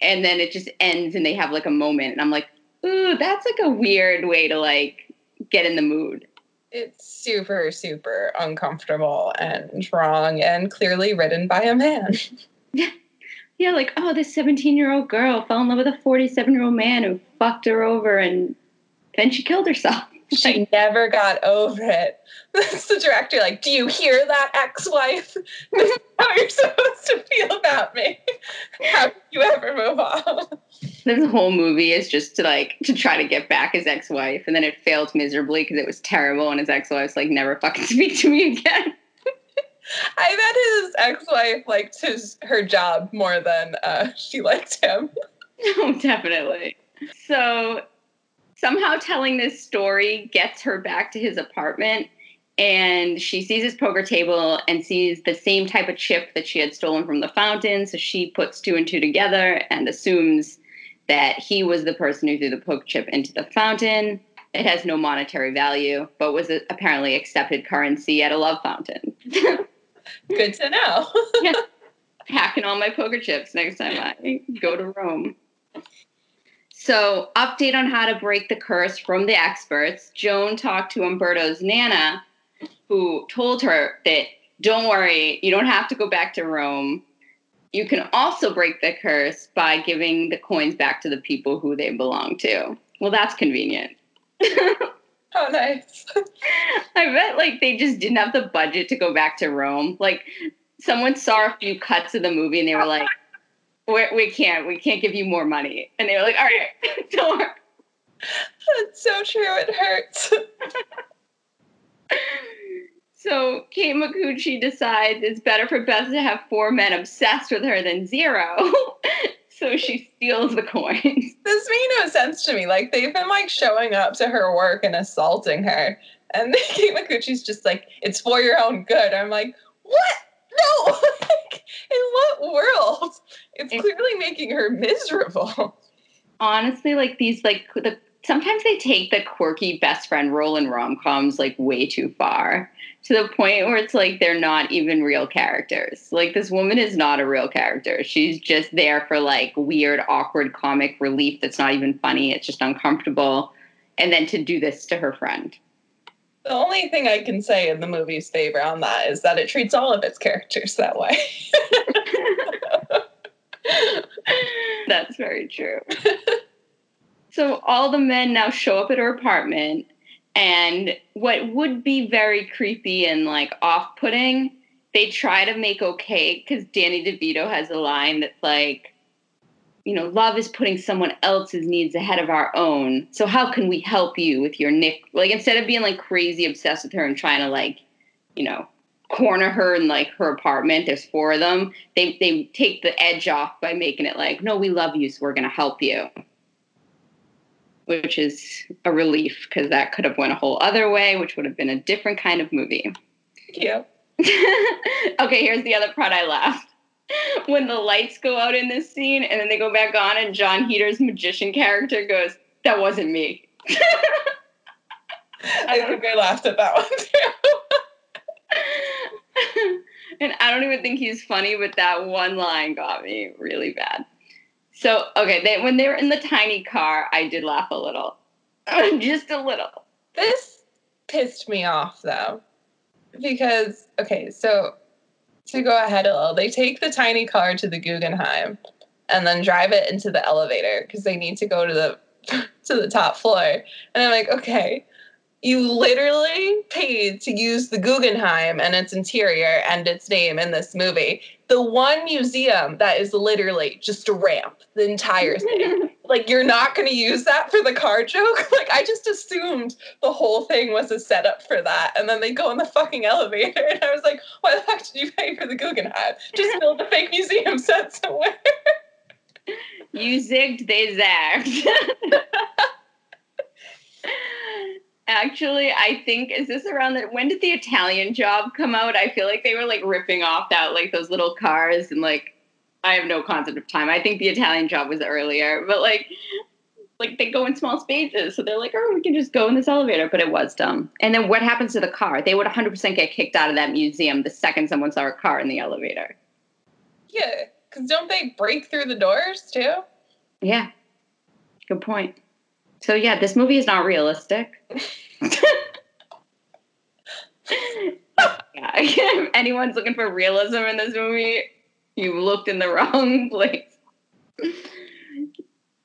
And then it just ends and they have like a moment. And I'm like, ooh, that's like a weird way to like get in the mood. It's super, super uncomfortable and wrong and clearly written by a man. yeah, Yeah, like, oh, this 17 year old girl fell in love with a 47 year old man who fucked her over and then she killed herself. She never got over it. That's the director, like, do you hear that, ex wife? This is how you're supposed to feel about me. How can you ever move on? This whole movie is just to like to try to get back his ex wife, and then it failed miserably because it was terrible, and his ex wife's like, never fucking speak to me again. I bet his ex-wife liked his her job more than uh, she liked him. Oh, definitely. So somehow telling this story gets her back to his apartment and she sees his poker table and sees the same type of chip that she had stolen from the fountain. So she puts two and two together and assumes that he was the person who threw the poker chip into the fountain. It has no monetary value, but was apparently accepted currency at a love fountain. Good to know. yeah. hacking all my poker chips next time I go to Rome. So, update on how to break the curse from the experts. Joan talked to Umberto's Nana, who told her that don't worry, you don't have to go back to Rome. You can also break the curse by giving the coins back to the people who they belong to. Well, that's convenient. Oh, nice. I bet like they just didn't have the budget to go back to Rome. Like someone saw a few cuts of the movie and they were like, we, we can't, we can't give you more money. And they were like, all right, don't worry. That's so true. It hurts. So Kate Micucci decides it's better for Beth to have four men obsessed with her than zero. so she steals the coins. This made no sense to me. Like they've been like showing up to her work and assaulting her, and Kate Micucci's just like, "It's for your own good." I'm like, what? No! like, in what world? It's clearly making her miserable. Honestly, like these, like the sometimes they take the quirky best friend role in rom coms like way too far to the point where it's like they're not even real characters. Like this woman is not a real character. She's just there for like weird, awkward comic relief that's not even funny. It's just uncomfortable. And then to do this to her friend. The only thing I can say in the movie's favor on that is that it treats all of its characters that way. That's very true. so all the men now show up at her apartment and what would be very creepy and like off-putting they try to make okay because danny devito has a line that's like you know love is putting someone else's needs ahead of our own so how can we help you with your nick like instead of being like crazy obsessed with her and trying to like you know corner her in like her apartment there's four of them they they take the edge off by making it like no we love you so we're going to help you which is a relief because that could have went a whole other way, which would have been a different kind of movie. Yeah. okay, here's the other part I laughed. When the lights go out in this scene and then they go back on, and Jon Heder's magician character goes, That wasn't me. I think I laughed at that one too. and I don't even think he's funny, but that one line got me really bad. So okay, they, when they were in the tiny car, I did laugh a little, just a little. This pissed me off though, because okay, so to go ahead a little, they take the tiny car to the Guggenheim, and then drive it into the elevator because they need to go to the to the top floor. And I'm like, okay, you literally paid to use the Guggenheim and its interior and its name in this movie. The one museum that is literally just a ramp, the entire thing. like, you're not going to use that for the car joke? Like, I just assumed the whole thing was a setup for that. And then they go in the fucking elevator. And I was like, why the fuck did you pay for the Guggenheim? Just build a fake museum set somewhere. you zigged, they zagged. Actually, I think is this around the when did the Italian job come out? I feel like they were like ripping off that like those little cars and like I have no concept of time. I think the Italian job was earlier, but like like they go in small spaces. So they're like, oh, we can just go in this elevator, but it was dumb. And then what happens to the car? They would 100% get kicked out of that museum the second someone saw a car in the elevator. Yeah, because don't they break through the doors too? Yeah, good point. So yeah, this movie is not realistic. yeah, if anyone's looking for realism in this movie, you looked in the wrong place.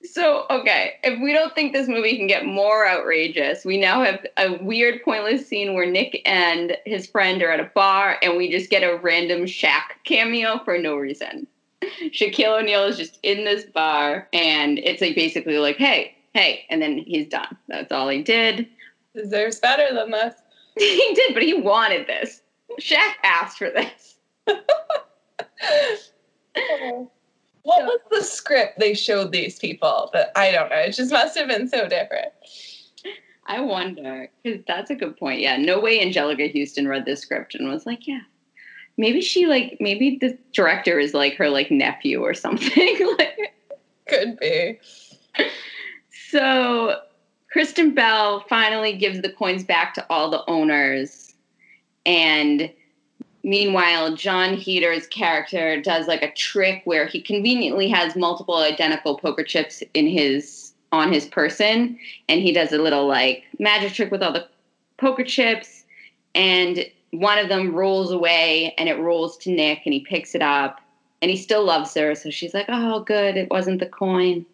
So, okay, if we don't think this movie can get more outrageous, we now have a weird, pointless scene where Nick and his friend are at a bar and we just get a random Shaq cameo for no reason. Shaquille O'Neal is just in this bar and it's like basically like, hey, hey, and then he's done. That's all he did. Deserves better than this. he did, but he wanted this. Shaq asked for this. what was the script they showed these people? That I don't know. It just must have been so different. I wonder because that's a good point. Yeah, no way Anjelica Huston read this script and was like, yeah, maybe she like maybe the director is like her like nephew or something. like, could be. So Kristen Bell finally gives the coins back to all the owners, and meanwhile, Jon Heder's character does like a trick where he conveniently has multiple identical poker chips in his on his person, and he does a little like magic trick with all the poker chips, and one of them rolls away, and it rolls to Nick, and he picks it up, and he still loves her, so she's like, "Oh, good, it wasn't the coin."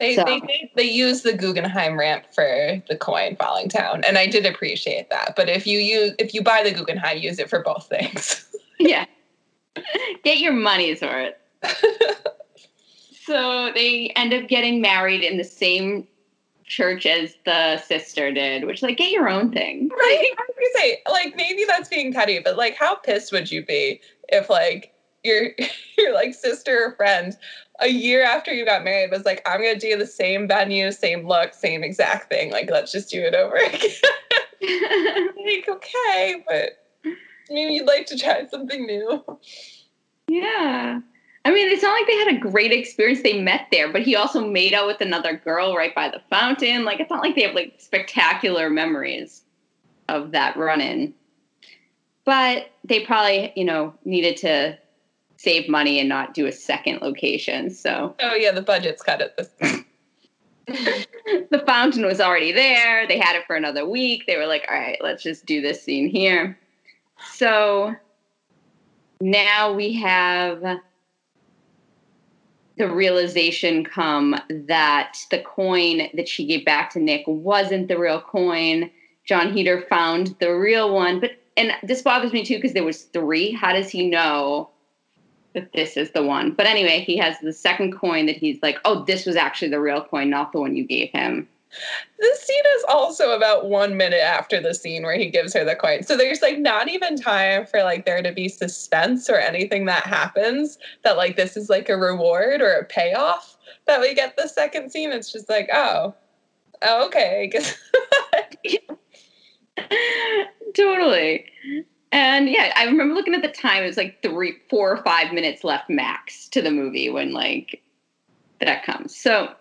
They, So- they, they, they use the Guggenheim ramp for the coin falling down, and I did appreciate that. But if you use if you buy the Guggenheim, use it for both things. yeah. Get your money's worth. so they end up getting married in the same church as the sister did, which like get your own thing. right? I was gonna say, like maybe that's being petty, but like how pissed would you be if like your your like sister or friend a year after you got married was like, I'm gonna do the same venue, same look, same exact thing. Like let's just do it over again. like, okay, but maybe you'd like to try something new. yeah. I mean, it's not like they had a great experience. They met there, but he also made out with another girl right by the fountain. Like, it's not like they have like spectacular memories of that run in. But they probably, you know, needed to save money and not do a second location. So Oh yeah, the budget's cut at this point. the fountain was already there. They had it for another week. They were like, all right, let's just do this scene here. So now we have the realization come that the coin that she gave back to Nick wasn't the real coin. Jon Heder found the real one, but and this bothers me too because there was three. How does he know that this is the one? But anyway, he has the second coin that he's like, oh, this was actually the real coin, not the one you gave him. This scene is also about one minute after the scene where he gives her the coin. So there's like not even time for like there to be suspense or anything that happens that like this is like a reward or a payoff that we get the second scene. It's just like, oh, oh okay. Totally. And yeah, I remember looking at the time. It was like three, four or five minutes left max to the movie when like that comes. So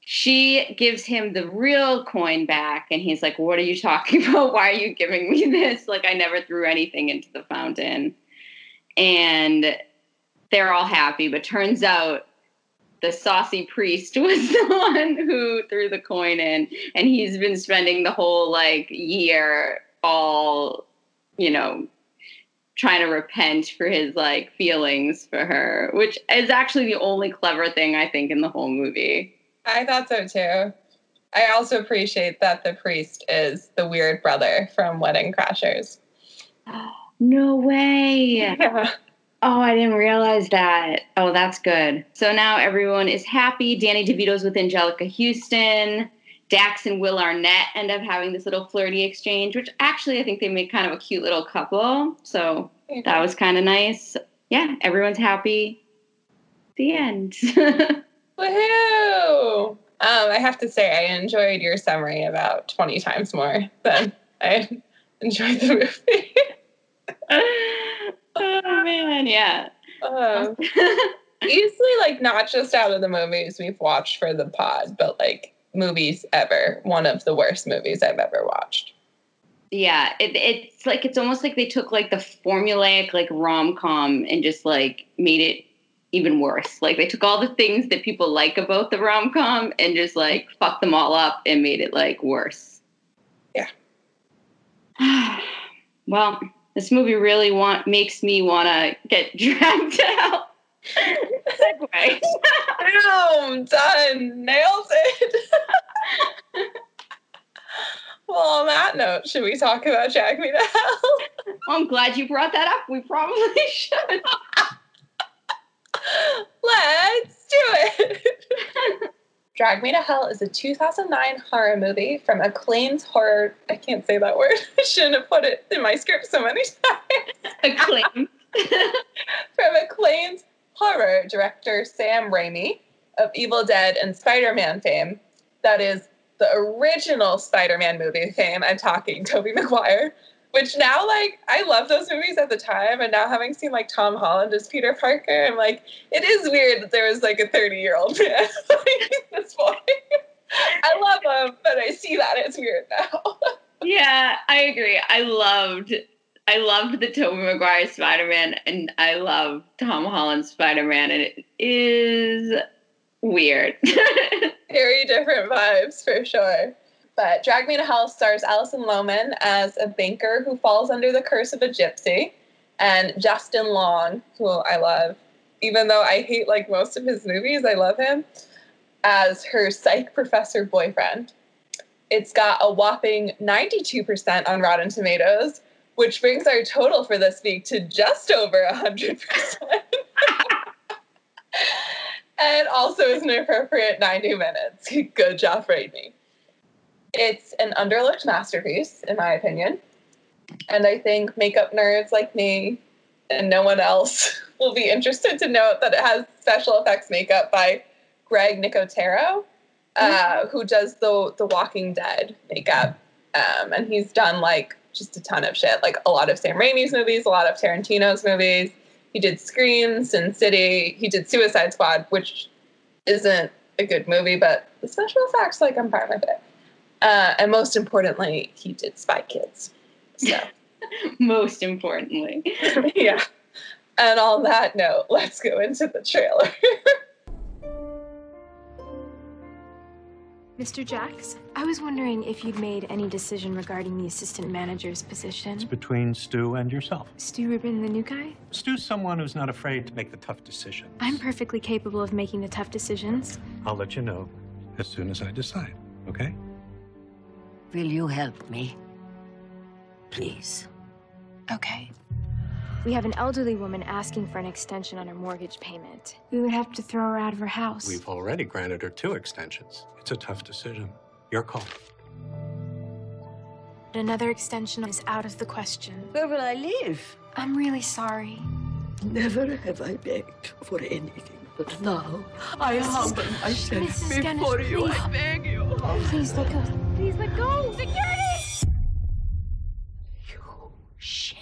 she gives him the real coin back, and he's like, "What are you talking about? Why are you giving me this? Like, I never threw anything into the fountain." And they're all happy, but turns out the saucy priest was the one who threw the coin in and he's been spending the whole like year all you know trying to repent for his like feelings for her which is actually the only clever thing i think in the whole movie I thought so too. I also appreciate that the priest is the weird brother from Wedding Crashers. no way Yeah. oh i didn't realize that oh that's good so now everyone is happy danny devito's with anjelica huston Dax and Will Arnett end up having this little flirty exchange, which actually I think they make kind of a cute little couple. So that was kind of nice. Yeah, everyone's happy. The end. Woohoo! Um, I have to say, I enjoyed your summary about 20 times more than I enjoyed the movie. oh man, yeah. um, easily, like, not just out of the movies we've watched for the pod, but like movies ever. One of the worst movies I've ever watched. Yeah, it, it's like it's almost like they took like the formulaic like rom com and just like made it even worse. Like they took all the things that people like about the rom com and just like fucked them all up and made it like worse. Yeah. well, this movie really want makes me want to get dragged to Segue. Boom! Done! Nailed it! well, on that note, should we talk about Drag Me to Hell? I'm glad you brought that up. We probably should. Let's do it! Drag Me to Hell is a 2009 horror movie from Acclaim's horror. I can't say that word. I shouldn't have put it in my script so many times. Acclaim. from Acclaim's horror director Sam Raimi of Evil Dead and Spider Man fame. That is the original Spider Man movie fame. I'm talking Tobey Maguire. Which now, like, I love those movies at the time, and now having seen like Tom Holland as Peter Parker, I'm like, it is weird that there was like a 30 year old man this boy. I love him, but I see that it's weird now. Yeah, I agree. I loved I loved the Tobey Maguire Spider Man, and I love Tom Holland Spider Man, and it is weird. Very different vibes for sure. But Drag Me to Hell stars Alison Lohman as a banker who falls under the curse of a gypsy, and Justin Long, who I love, even though I hate like most of his movies, I love him as her psych professor boyfriend. It's got a whopping 92% on Rotten Tomatoes, which brings our total for this week to just over 100%. and also is an appropriate 90 minutes. Good job, Raimi. It's an underlooked masterpiece, in my opinion. And I think makeup nerds like me and no one else will be interested to note that it has special effects makeup by Greg Nicotero, uh, who does the the Walking Dead makeup, um, and he's done like just a ton of shit, like a lot of Sam Raimi's movies, a lot of Tarantino's movies. He did Scream, Sin City. He did Suicide Squad, which isn't a good movie, but the special effects, like, I'm fine with it. Uh, and most importantly, he did Spy Kids. So, Most importantly. yeah. And on that note, let's go into the trailer. Mr. Jacks, I was wondering if you'd made any decision regarding the assistant manager's position. It's between Stu and yourself. Stu Rubin, the new guy? Stu's someone who's not afraid to make the tough decisions. I'm perfectly capable of making the tough decisions. I'll let you know as soon as I decide, okay? Will you help me? Please. Okay. We have an elderly woman asking for an extension on her mortgage payment. We would have to throw her out of her house. We've already granted her two extensions. It's a tough decision. Your call. But Another extension is out of the question. Where will I live? I'm really sorry. Never have I begged for anything, but now I humble myself Mrs. Dennis, before you. please. I beg you. Please let go. Please let go. Security! You shame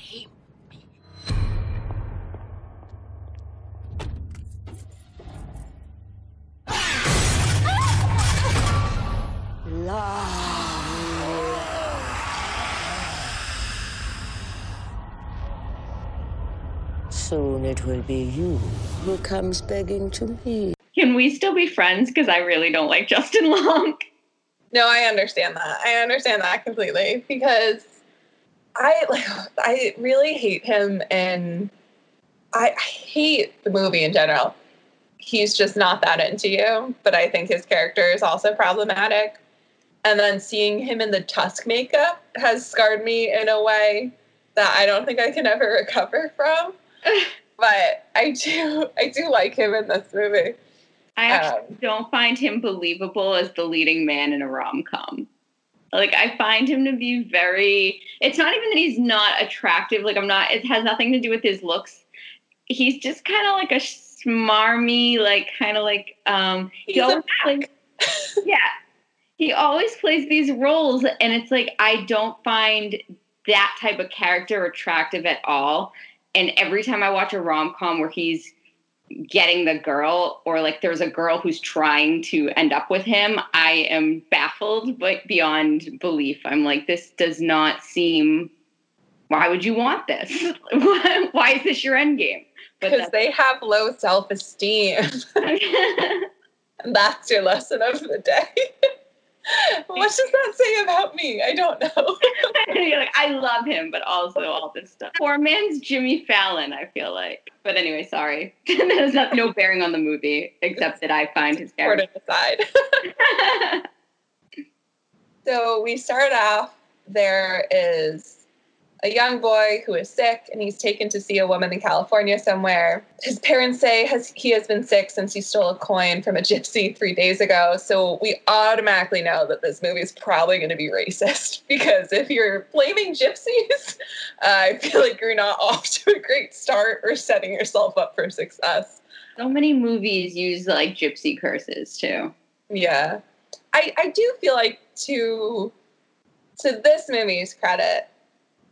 Soon it will be you who comes begging to me. Can we still be friends? Because I really don't like Justin Long. No, I understand that. I understand that completely because I like I really hate him and I, I hate the movie in general. He's just not that into you, but I think his character is also problematic. And then seeing him in the Tusk makeup has scarred me in a way that I don't think I can ever recover from. but I do I do like him in this movie. I actually Um, don't find him believable as the leading man in a rom com. Like I find him to be very. It's not even that he's not attractive. Like I'm not. It has nothing to do with his looks. He's just kind of like a smarmy, like kind of like um. He's he a always plays, yeah, he always plays these roles, and it's like I don't find that type of character attractive at all. And every time I watch a rom com where he's getting the girl or like there's a girl who's trying to end up with him i am baffled but beyond belief i'm like this does not seem why would you want this why is this your end game Because they have low self esteem. And that's your lesson of the day. what does that say about me? I don't know. You're like i love him but also all this stuff poor man's jimmy fallon i feel like but anyway sorry there's not, no bearing on the movie except that i find his character aside. so we start off, there is a young boy who is sick and he's taken to see a woman in California somewhere. His parents say has, he has been sick since he stole a coin from a gypsy three days ago. So we automatically know that this movie is probably going to be racist because if you're blaming gypsies, uh, I feel like you're not off to a great start or setting yourself up for success. so many movies use like gypsy curses too Yeah. I, I do feel like to to this movie's credit,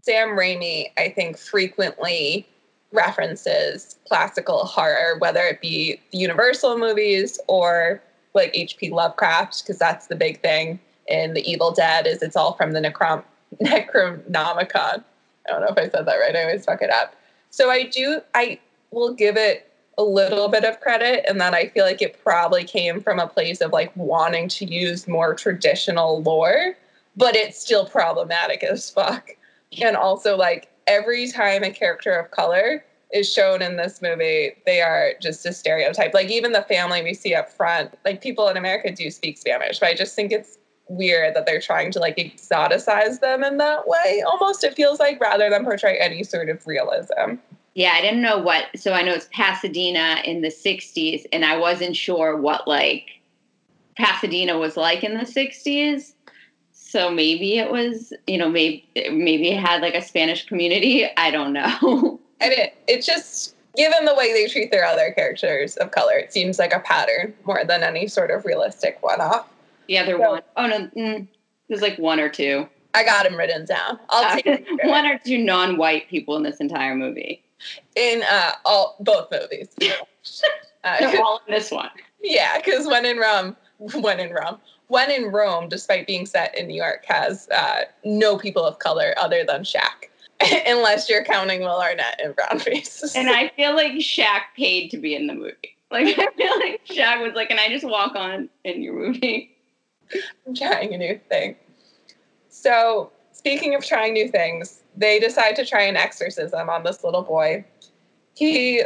Sam Raimi, I think, frequently references classical horror, whether it be the Universal movies or like H.P. Lovecraft, because that's the big thing in The Evil Dead is it's all from the Necrom- Necronomicon. I don't know if I said that right. I always fuck it up. So I do, I will give it a little bit of credit and that I feel like it probably came from a place of like wanting to use more traditional lore, but it's still problematic as fuck. And also, like, every time a character of color is shown in this movie, they are just a stereotype. Like, even the family we see up front, like, people in America do speak Spanish, but I just think it's weird that they're trying to like exoticize them in that way almost it feels like rather than portray any sort of realism Yeah, I didn't know what. So I know it's Pasadena in the 60s, and I wasn't sure what like Pasadena was like in the 60s. So maybe it was, you know, maybe maybe it had like a Spanish community. I don't know. and it it just given the way they treat their other characters of color it seems like a pattern more than any sort of realistic one-off the other So- one, oh no, mm, there's like one or two. i got them written down i'll Uh, take one or two non-white people in this entire movie. in uh all both movies uh, They're all in this one. Yeah, because when in Rome, when in Rome, when in Rome, despite being set in New York, has uh, no people of color other than Shaq, unless you're counting Will Arnett in brown faces. And I feel like Shaq paid to be in the movie. Like I feel like Shaq was like, "Can I just walk on in your movie?" I'm trying a new thing. So, speaking of trying new things, they decide to try an exorcism on this little boy. He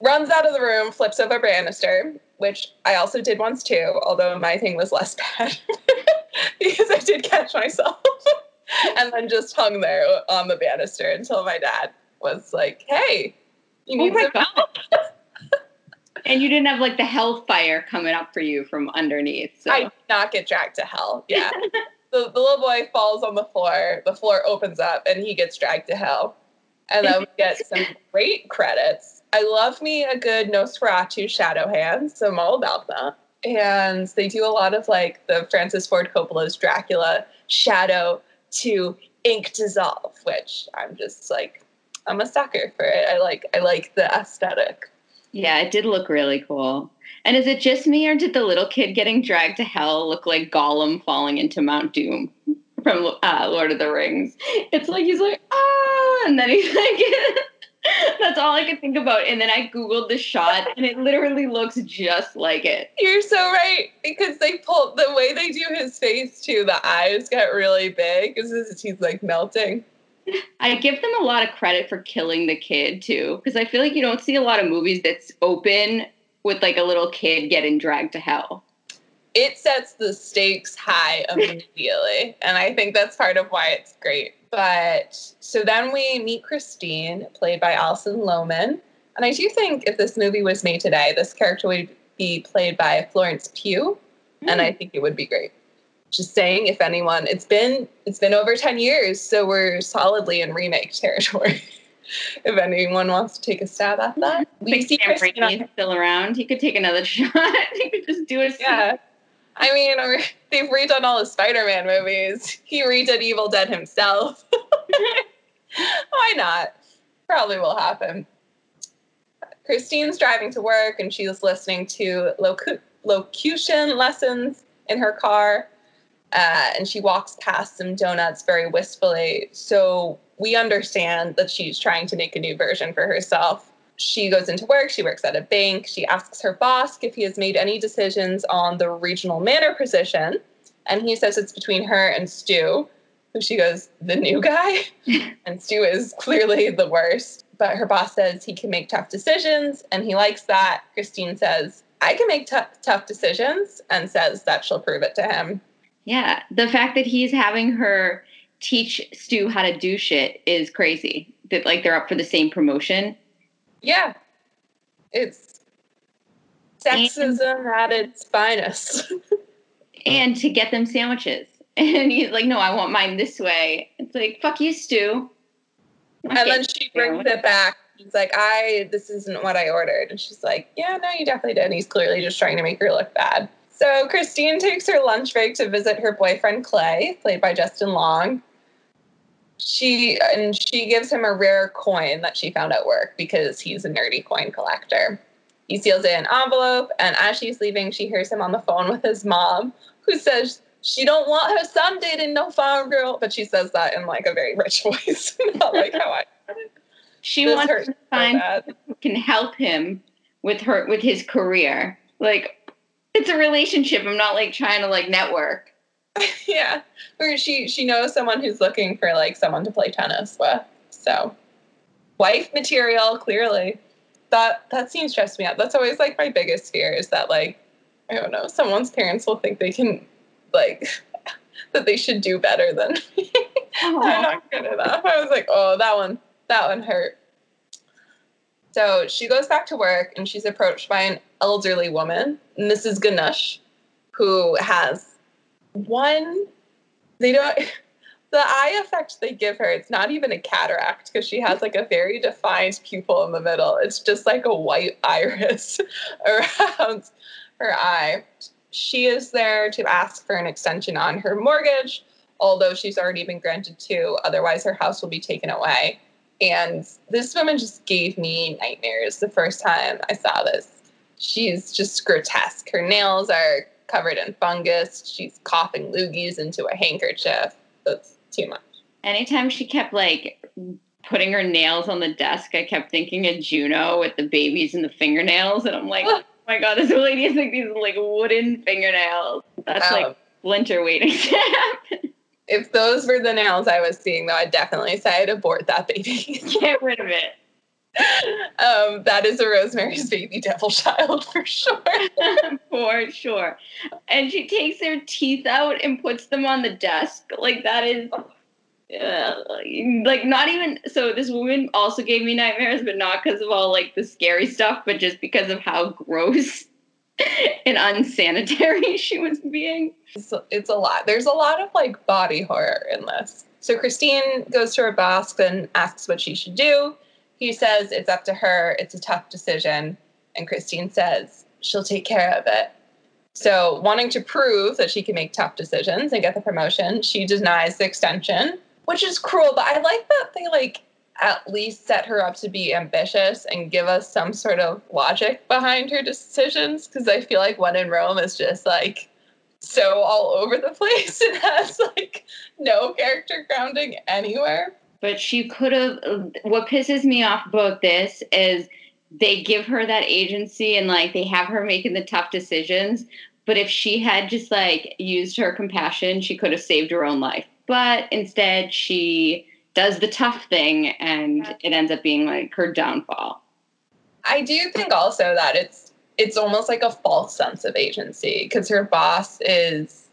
runs out of the room, flips over a banister, which I also did once too, although my thing was less bad because I did catch myself and then just hung there on the banister until my dad was like, hey, you Oh need my some god! and you didn't have like the hellfire coming up for you from underneath. So I did not get dragged to hell. Yeah. the, the little boy falls on the floor. The floor opens up and he gets dragged to hell. And then we get some great credits. I love me a good Nosferatu shadow hand, so I'm all about that. And they do a lot of like the Francis Ford Coppola's Dracula shadow to ink dissolve, which I'm just like, I'm a sucker for it. I like I like the aesthetic. yeah, it did look really cool. And is it just me, or did the little kid getting dragged to hell look like Gollum falling into Mount Doom from uh, Lord of the Rings? It's like he's like ah, and then he's like. That's all I could think about. And then I Googled the shot and it literally looks just like it. You're so right because they pull the way they do his face too. The eyes get really big because he's like melting. I give them a lot of credit for killing the kid too, because I feel like you don't see a lot of movies that's open with like a little kid getting dragged to hell. It sets the stakes high immediately, and I think that's part of why it's great. But so then we meet Christine, played by Alison Lohman, and I do think if this movie was made today, this character would be played by Florence Pugh, and I hmm. think it would be great. Just saying, if anyone, it's been it's been over ten years, so we're solidly in remake territory. if anyone wants to take a stab at that, hmm. we see Christine still around. He could take another shot. he could just do it. Yeah. I mean, they've redone all the Spider Man movies. He redid Evil Dead himself. Why not? Probably will happen. Christine's driving to work and she's listening to locu- locution lessons in her car. Uh, and she walks past some donuts very wistfully. So we understand that she's trying to make a new version for herself. She goes into work, she works at a bank. She asks her boss if he has made any decisions on the regional manager position. And he says it's between her and Stu, who she goes, the new guy. and Stu is clearly the worst. But her boss says he can make tough decisions, and he likes that. Christine says, I can make tough tough decisions, and says that she'll prove it to him. Yeah. The fact that he's having her teach Stu how to do shit is crazy. That like they're up for the same promotion. Yeah. It's sexism at its finest. And to get them sandwiches. And he's like, no, I want mine this way. It's like, fuck you, Stu. and then she brings it back. He's like, I, this isn't what I ordered. And she's like, yeah, no, you definitely did. And he's clearly just trying to make her look bad. So Christine takes her lunch break to visit her boyfriend, Clay, played by Justin Long. She, and she gives him a rare coin that she found at work because he's a nerdy coin collector. He seals it in an envelope, and as she's leaving, she hears him on the phone with his mom, who says she don't want her son dating no farm girl, but she says that in like a very rich voice, not like how I. She This wants to find who can help him with her with his career. Like it's a relationship. I'm not like trying to like network. yeah, or she she knows someone who's looking for like someone to play tennis with. So, wife material clearly. That that seems stressed me out. That's always like my biggest fear is that like I don't know someone's parents will think they can like that they should do better than me. I'm not good enough. I was like, oh, that one that one hurt. So she goes back to work and she's approached by an elderly woman, Mrs. Ganush, who has one they don't the eye effect they give her it's not even a cataract because she has like a very defined pupil in the middle. It's just like a white iris around her eye. She is there to ask for an extension on her mortgage although she's already been granted two otherwise her house will be taken away. And this woman just gave me nightmares the first time i saw this. She's just grotesque. Her nails are covered in fungus. She's coughing loogies into a handkerchief. That's too much. Anytime she kept like putting her nails on the desk, I kept thinking of Juno with the babies and the fingernails, and I'm like, oh my god, this lady has like these like wooden fingernails. That's Um, like splinter waiting to happen. If those were the nails I was seeing, though, I'd definitely say I'd abort that baby. Get rid of it. Um, that is a Rosemary's Baby devil child for sure. For sure. And she takes their teeth out and puts them on the desk. Like that is uh, like not even so this woman also gave me nightmares but not because of all like the scary stuff but just because of how gross and unsanitary she was being It's, it's a lot. There's a lot of like body horror in this. So Christine goes to her boss and asks what she should do. He says it's up to her. It's a tough decision. And Christine says she'll take care of it. So, wanting to prove that she can make tough decisions and get the promotion, she denies the extension, which is cruel. But I like that they like at least set her up to be ambitious and give us some sort of logic behind her decisions. Because I feel like When in Rome is just like so all over the place and has like no character grounding anywhere. But she could have what pisses me off about this is they give her that agency and like they have her making the tough decisions but if she had just like used her compassion she could have saved her own life. But instead she does the tough thing and it ends up being like her downfall. I do think also that it's it's almost like a false sense of agency because her boss is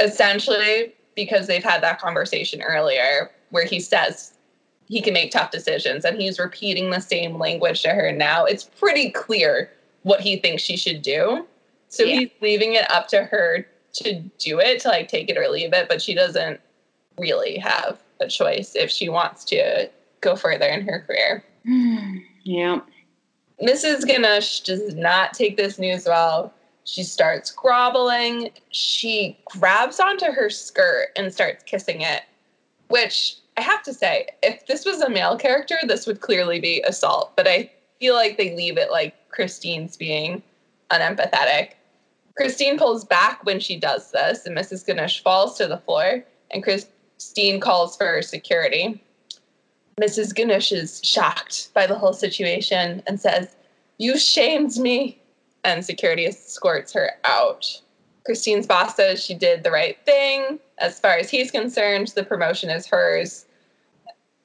essentially because they've had that conversation earlier where he says he can make tough decisions and he's repeating the same language to her now. It's pretty clear what he thinks she should do. So Yeah. he's leaving it up to her to do it, to like take it or leave it, but she doesn't really have a choice if she wants to go further in her career. yeah Mrs. Ganush does not take this news well. She starts groveling. She grabs onto her skirt and starts kissing it, which I have to say, if this was a male character, this would clearly be assault. But I feel like they leave it like Christine's being unempathetic. Christine pulls back when she does this, and Mrs. Ganush falls to the floor, and Christine calls for security. Mrs. Ganush is shocked by the whole situation and says, You shamed me. And security escorts her out. Christine's boss says she did the right thing. As far as he's concerned, the promotion is hers.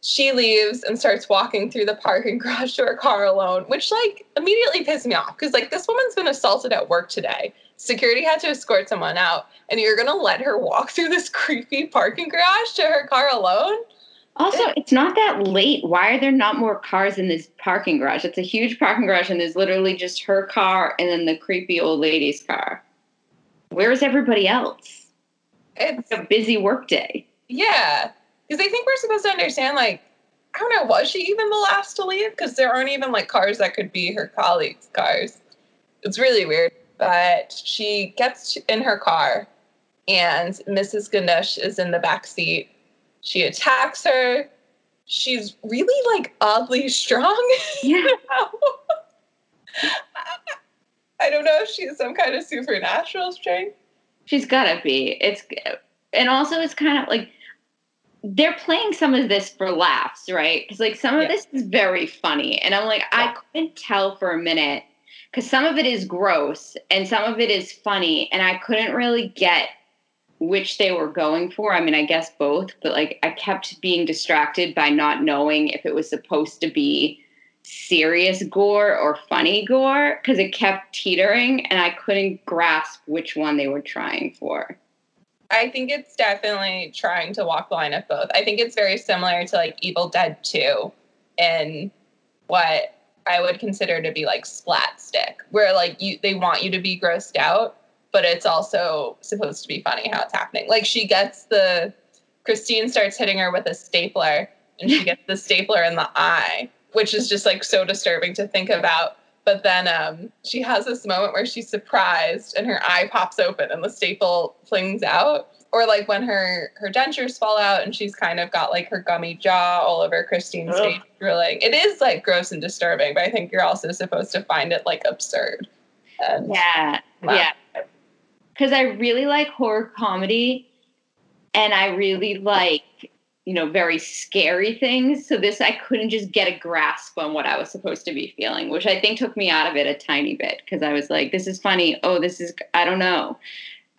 She leaves and starts walking through the parking garage to her car alone, which like immediately pissed me off because like this woman's been assaulted at work today. Security had to escort someone out, and you're gonna let her walk through this creepy parking garage to her car alone? Also, it's not that late. Why are there not more cars in this parking garage? It's a huge parking garage, and there's literally just her car and then the creepy old lady's car. Where's everybody else? It's a busy workday. Yeah, because I think we're supposed to understand, like, I don't know, was she even the last to leave? Because there aren't even like cars that could be her colleagues' cars. It's really weird. But she gets in her car, and Mrs. Ganush is in the back seat. She attacks her. She's really like oddly strong. Yeah. I don't know if she's some kind of supernatural strength. She's gotta be. It's and also it's kind of like they're playing some of this for laughs, right? Because like some of Yeah. this is very funny, and I'm like I couldn't tell for a minute because some of it is gross and some of it is funny, and I couldn't really get which they were going for. I mean, I guess both, but like I kept being distracted by not knowing if it was supposed to be serious gore or funny gore because it kept teetering and I couldn't grasp which one they were trying for. I think it's definitely trying to walk the line of both. I think it's very similar to like Evil Dead 2 in what I would consider to be like splat stick, where like you they want you to be grossed out, but it's also supposed to be funny how it's happening. Like she gets the Christine starts hitting her with a stapler and she gets the stapler in the eye, which is just like so disturbing to think about. But then um, she has this moment where she's surprised and her eye pops open and the staple flings out. Or like when her her dentures fall out and she's kind of got like her gummy jaw all over Christine's Ugh. face drilling. It is like gross and disturbing, but I think you're also supposed to find it like absurd. And Yeah. Wow. Yeah. Because I really like horror comedy and I really like, you know, very scary things. So this, I couldn't just get a grasp on what I was supposed to be feeling, which I think took me out of it a tiny bit because I was like, this is funny. Oh, this is, I don't know.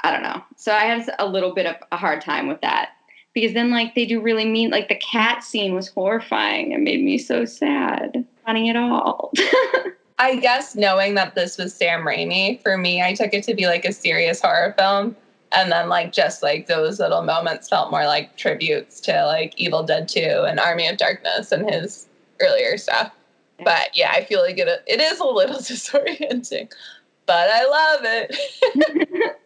I don't know. So I had a little bit of a hard time with that. Because then, like, they do really mean, like, the cat scene was horrifying. It made me so sad. Funny at all. I guess knowing that this was Sam Raimi, for me, I took it to be like a serious horror film. And then like just like those little moments felt more like tributes to like Evil Dead 2 and Army of Darkness and his earlier stuff. But yeah, I feel like it it is a little disorienting. But I love it.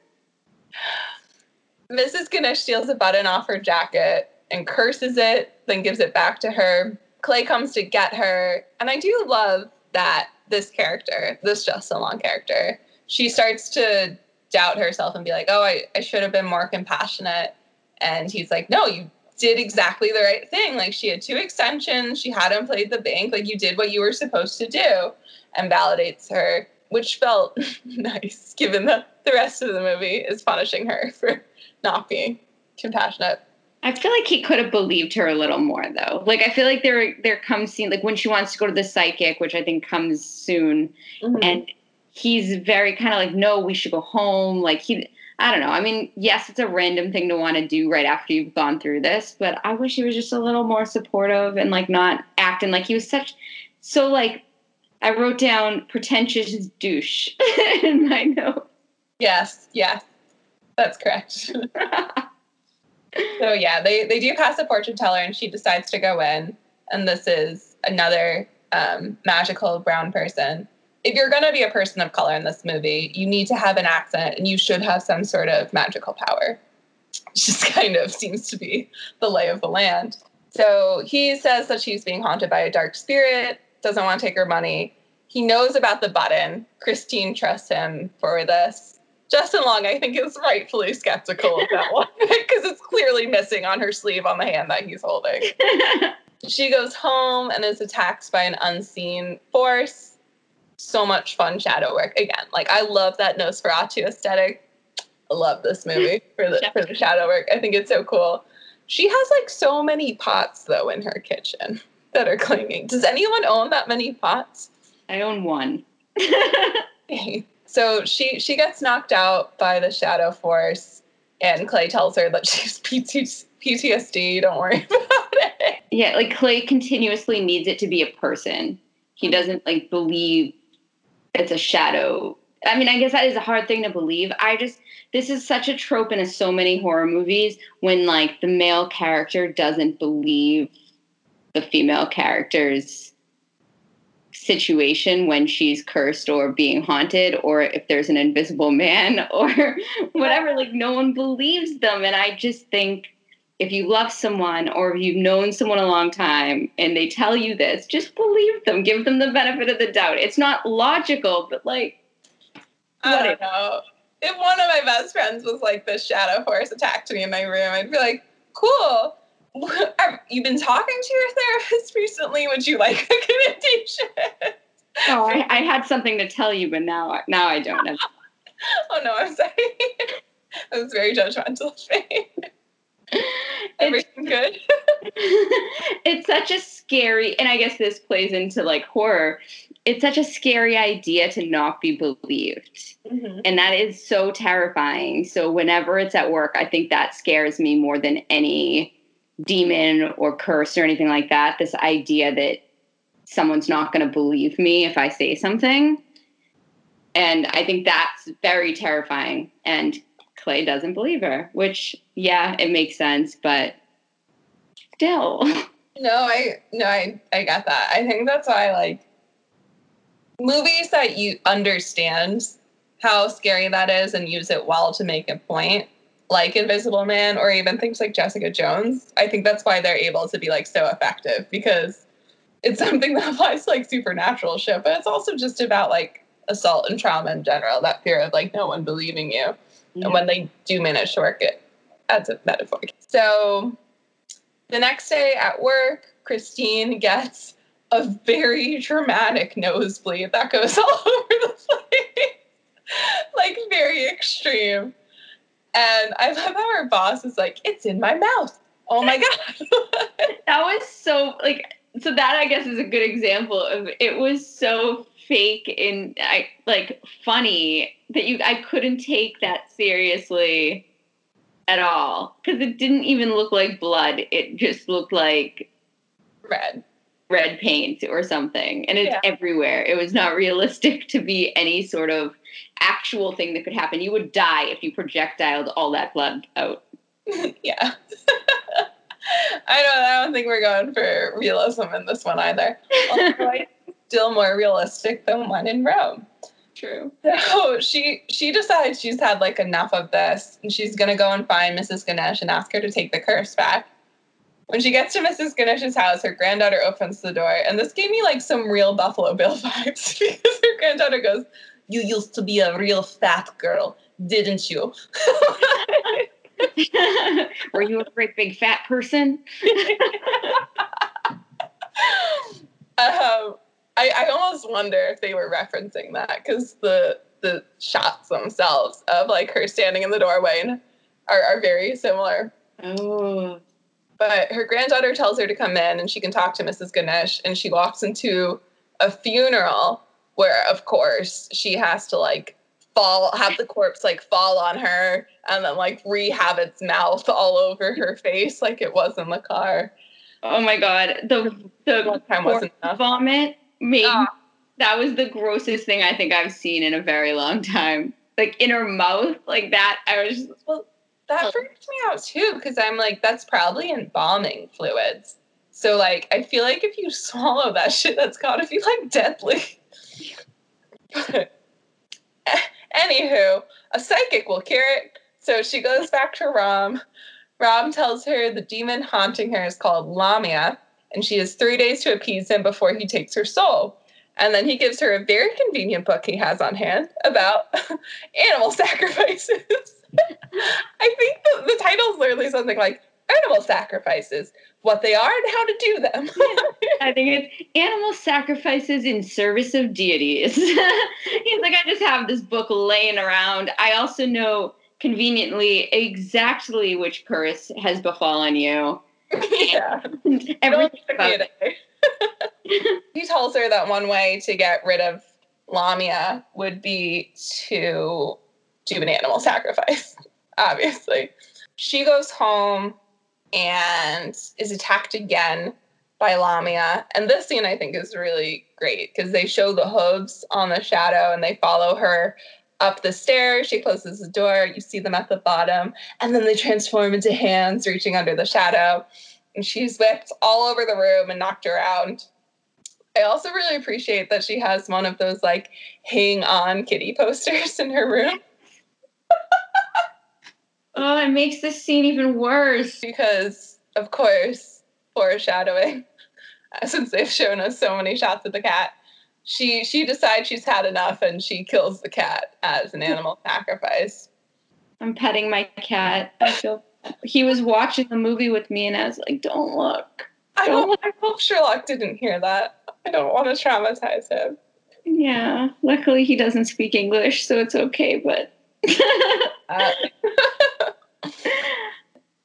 Mrs. Ganush steals a button off her jacket and curses it, then gives it back to her. Clay comes to get her. And I do love that this character, this Justin Long character, she starts to doubt herself and be like, oh, I, I should have been more compassionate. And he's like, no, you did exactly the right thing. Like she had two extensions, she hadn't played the bank, like you did what you were supposed to do, and validates her, which felt nice given that the rest of the movie is punishing her for not being compassionate. I feel like he could have believed her a little more though. Like I feel like there there comes scene like when she wants to go to the psychic, which I think comes soon, mm-hmm. and he's very kind of like, no, we should go home. Like he I don't know. I mean, yes, it's a random thing to want to do right after you've gone through this, but I wish he was just a little more supportive and like not acting like he was such so like I wrote down pretentious douche in my note. Yes, yes, that's correct. so yeah, they they do pass a fortune teller, and she decides to go in. And this is another um, magical brown person. If you're going to be a person of color in this movie, you need to have an accent, and you should have some sort of magical power. It just kind of seems to be the lay of the land. So he says that she's being haunted by a dark spirit, doesn't want to take her money. He knows about the button. Christine trusts him for this. Justin Long, I think, is rightfully skeptical of that one because it's clearly missing on her sleeve on the hand that he's holding. she goes home and is attacked by an unseen force. So much fun shadow work. Again, like I love that Nosferatu aesthetic. I love this movie for the for the shadow work. I think it's so cool. She has like so many pots though in her kitchen that are clinging. Does anyone own that many pots? I own one. so she she gets knocked out by the shadow force, and Clay tells her that she's PTSD. Don't worry about it. Yeah, like Clay continuously needs it to be a person. He mm-hmm. doesn't like believe it's a shadow. I mean, I guess that is a hard thing to believe. I just this is such a trope in so many horror movies when like the male character doesn't believe the female character's situation when she's cursed or being haunted or if there's an invisible man or whatever like no one believes them and i just think if you love someone or if you've known someone a long time and they tell you this just believe them give them the benefit of the doubt it's not logical but like I don't know. If one of my best friends was like this shadow horse attacked me in my room, I'd be like, cool. Have you been talking to your therapist recently? Would you like a recommendation? oh I, I had something to tell you but now now i don't know oh no, I'm sorry. That was very judgmental of me. Everything good? it's such a scary, and I guess this plays into like horror. It's such a scary idea to not be believed. Mhm. And that is so terrifying. So, whenever it's at work, I think that scares me more than any demon or curse or anything like that. This idea that someone's not going to believe me if I say something. And I think that's very terrifying. And Clay doesn't believe her, which, yeah, it makes sense, but still. No, I no, I I get that. I think that's why like movies that you understand how scary that is and use it well to make a point, like Invisible Man or even things like Jessica Jones. I think that's why they're able to be like so effective because it's something that applies to like supernatural shit, but it's also just about like assault and trauma in general, that fear of like no one believing you. And when they do manage to work it as a metaphor. So the next day at work, Christine gets a very dramatic nosebleed that goes all over the place. like very extreme. And I love how her boss is like, it's in my mouth. Oh my god. that was so like so that I guess is a good example of it was so fake and I like funny that you I couldn't take that seriously at all because it didn't even look like blood. It just looked like red red paint or something and it's Yeah. everywhere. It was not realistic to be any sort of actual thing that could happen. You would die if you projectiled all that blood out. yeah. I don't I don't think we're going for realism in this one either. Although I- still more realistic than When in Rome. True. So she she decides she's had like enough of this and she's gonna go and find Mrs. Ganush and ask her to take the curse back. When she gets to Mrs. Ganush's house, her granddaughter opens the door, and this gave me like some real Buffalo Bill vibes because her granddaughter goes, You used to be a real fat girl, didn't you? Were you a great big fat person? um, I, I almost wonder if they were referencing that because the the shots themselves of like her standing in the doorway and are, are very similar. Oh. But her granddaughter tells her to come in and she can talk to Mrs. Ganush and she walks into a funeral where of course she has to like fall have the corpse like fall on her and then like rehab its mouth all over her face like it was in the car. Oh my god, the the time wasn't enough. vomit made Ah. that was the grossest thing I think I've seen in a very long time. Like in her mouth, like that. I was just, Well, that freaks me out too because I'm like, that's probably embalming fluids. So like, I feel like if you swallow that shit, that's gotta be like deadly. Anywho, a psychic will cure it. So she goes back to Rham. Rham tells her the demon haunting her is called Lamia, and she has three days to appease him before he takes her soul. And then he gives her a very convenient book he has on hand about animal sacrifices. I think the, the title is literally something like Animal Sacrifices, what they are and how to do them. I think it's animal sacrifices in service of deities. He's like, I just have this book laying around. I also know conveniently exactly which curse has befallen you. Yeah. Everything Don't about forget it. he tells her that one way to get rid of Lamia would be to do an animal sacrifice, obviously. She goes home and is attacked again by Lamia. And this scene I think is really great because they show the hooves on the shadow and they follow her up the stairs. She closes the door. You see them at the bottom. And then they transform into hands reaching under the shadow. And she's whipped all over the room and knocked around. I also really appreciate that she has one of those like hang on kitty posters in her room. Oh, it makes this scene even worse. because of course foreshadowing since they've shown us so many shots of the cat she she decides she's had enough and she kills the cat as an animal sacrifice I'm petting my cat. I feel he was watching the movie with me, and I was like, "Don't look." i don't i hope sherlock didn't hear that i don't want to traumatize him Yeah. Luckily, he doesn't speak English, so it's okay. But Uh,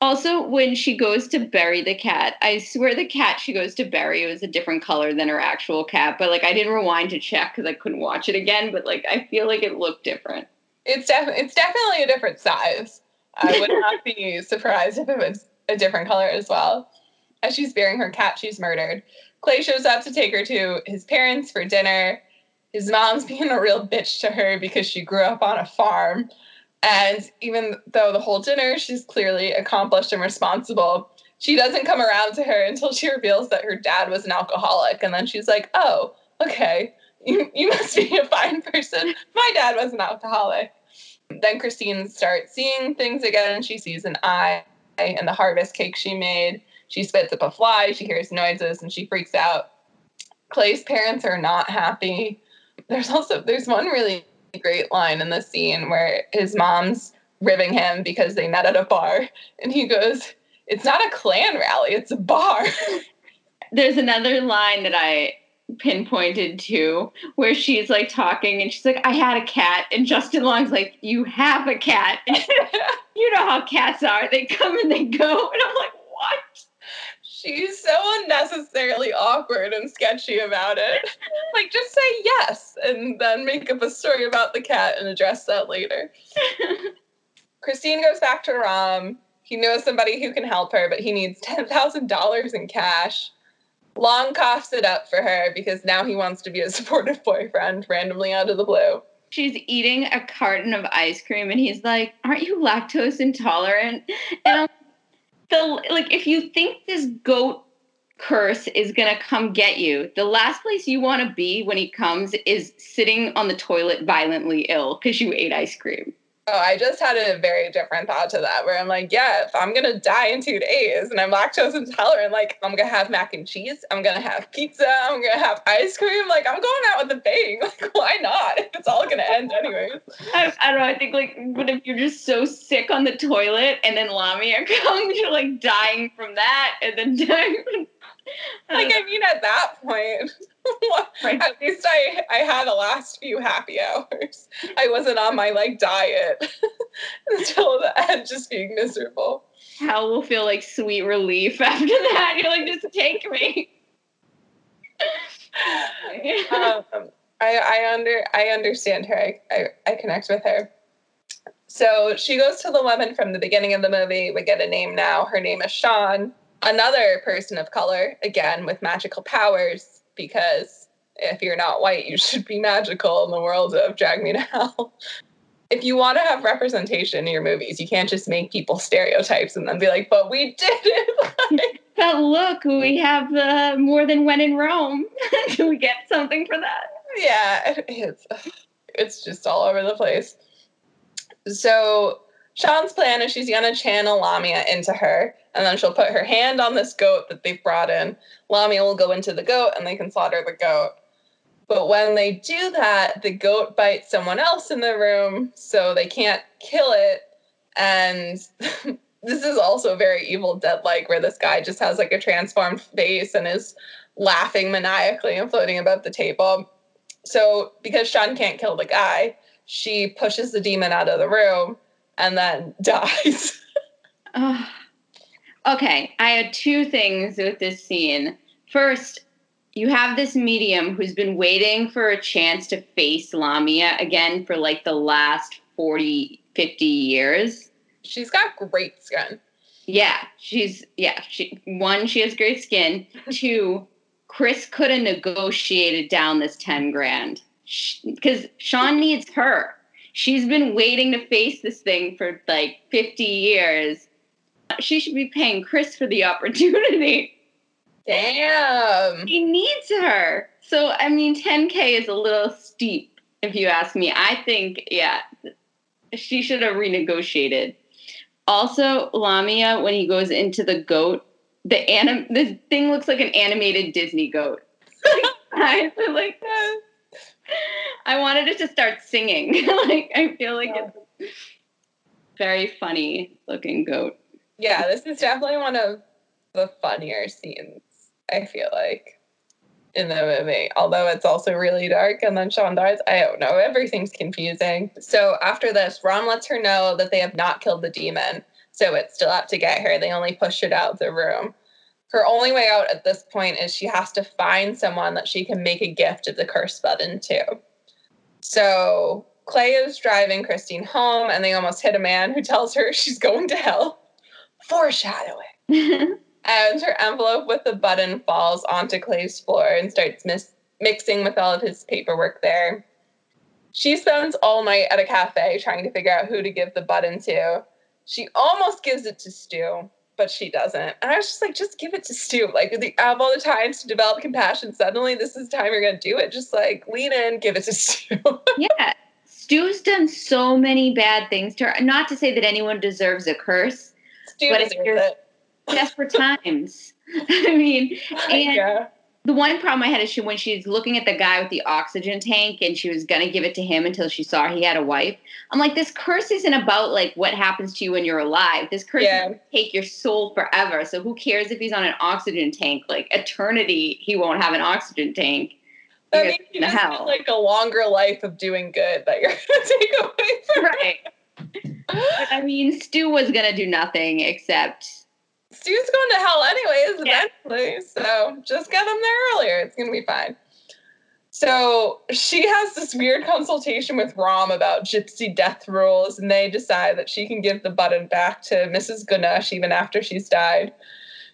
Also, when she goes to bury the cat, I swear the cat she goes to bury was a different color than her actual cat. But like, I didn't rewind to check because I couldn't watch it again. But like, I feel like it looked different. it's definitely it's definitely a different size. I would not be surprised if it was a different color as well. As she's burying her cat, she's murdered. Clay shows up to take her to his parents for dinner. His mom's being a real bitch to her because she grew up on a farm. And even though the whole dinner she's clearly accomplished and responsible, she doesn't come around to her until she reveals that her dad was an alcoholic. And then she's like, oh, okay, you, you must be a fine person. My dad was an alcoholic. Then Christine starts seeing things again and she sees an eye in the harvest cake she made. She spits up a fly, she hears noises, and she freaks out. Clay's parents are not happy. There's also there's one really great line in the scene where his mom's ribbing him because they met at a bar and he goes, It's not a clan rally, it's a bar. There's another line that I pinpointed to where she's like talking and she's like, I had a cat. And Justin Long's like, You have a cat. you know how cats are. They come and they go. And I'm like, What? She's so unnecessarily awkward and sketchy about it. like, just say yes and then make up a story about the cat and address that later. Christine goes back to Rham. He knows somebody who can help her, but he needs $10,000 in cash. Long coughs it up for her because now he wants to be a supportive boyfriend randomly out of the blue. She's eating a carton of ice cream and he's like, Aren't you lactose intolerant? And I'm the like if you think this goat curse is gonna come get you, the last place you want to be when he comes is sitting on the toilet violently ill because you ate ice cream. Oh, I just had a very different thought to that where I'm like, yeah, if I'm gonna die in two days and I'm lactose intolerant, like I'm gonna have mac and cheese, I'm gonna have pizza, I'm gonna have ice cream, like I'm going out with a bang. Like, why not? It's all gonna end anyways. I, I don't know. I think like, but if you're just so sick on the toilet and then Lamia comes, you're like dying from that, and then dying. From, like I mean, at that point, right. at least I I had the last few happy hours. I wasn't on my like diet until the end, just being miserable. Hell will feel like sweet relief after that. You're like, just take me. um, I, I under I understand her. I, I, I connect with her. So she goes to the woman from the beginning of the movie. We get a name now. Her name is Shaun, another person of color, again with magical powers, because if you're not white, you should be magical in the world of Drag Me to Hell. If you want to have representation in your movies, you can't just make people stereotypes and then be like, but we did it. but look, we have uh, more than when in Rome. Do we get something for that? yeah, it's it's just all over the place. So Shaun's plan is she's gonna channel Lamia into her, and then she'll put her hand on this goat that they've brought in. Lamia will go into the goat, and they can slaughter the goat. But when they do that, the goat bites someone else in the room, so they can't kill it. And this is also very Evil Dead like, where this guy just has like a transformed face and is laughing maniacally and floating above the table. So, because Shaun can't kill the guy, she pushes the demon out of the room and then dies. uh, okay, I had two things with this scene. First, you have this medium who's been waiting for a chance to face Lamia again for like the last 40, 50 years. She's got great skin. Yeah, she's, yeah, she, one, she has great skin. Two, Chris could have negotiated down this 10 grand because Shaun needs her. She's been waiting to face this thing for like 50 years. She should be paying Chris for the opportunity. Damn. He needs her. So, I mean, 10K is a little steep, if you ask me. I think, yeah, she should have renegotiated. Also, Lamia, when he goes into the goat, the anim this thing looks like an animated Disney goat. I feel like that. I wanted it to start singing. like I feel like yeah. it's very funny looking goat. Yeah, this is definitely one of the funnier scenes. I feel like in the movie, although it's also really dark. And then Shaun dies. I don't know. Everything's confusing. So after this, Rham lets her know that they have not killed the demon. So it's still up to get her. They only pushed it out of the room. Her only way out at this point is she has to find someone that she can make a gift of the curse button to. So Clay is driving Christine home and they almost hit a man who tells her she's going to hell. Foreshadowing. and her envelope with the button falls onto Clay's floor and starts mis- mixing with all of his paperwork there. She spends all night at a cafe trying to figure out who to give the button to. She almost gives it to Stu, but she doesn't. And I was just like, just give it to Stu. Like, the, out of all the times to develop compassion, suddenly this is the time you're going to do it. Just like lean in, give it to Stu. yeah. Stu's done so many bad things to her. Not to say that anyone deserves a curse, Stu but if deserves you're it. desperate times. I mean, and Yeah. The one problem I had is she when she's looking at the guy with the oxygen tank and she was gonna give it to him until she saw he had a wife. I'm like, this curse isn't about like what happens to you when you're alive. This curse Yeah. take your soul forever. So who cares if he's on an oxygen tank? Like eternity, he won't have an oxygen tank. Because means you just hell. like a longer life of doing good that you're going to take away from right. But I mean, Stu was gonna do nothing except Stu's going to hell anyways, eventually. So just get him there earlier. It's gonna be fine. So she has this weird consultation with Rham about gypsy death rules, and they decide that she can give the button back to Mrs. Ganush even after she's died.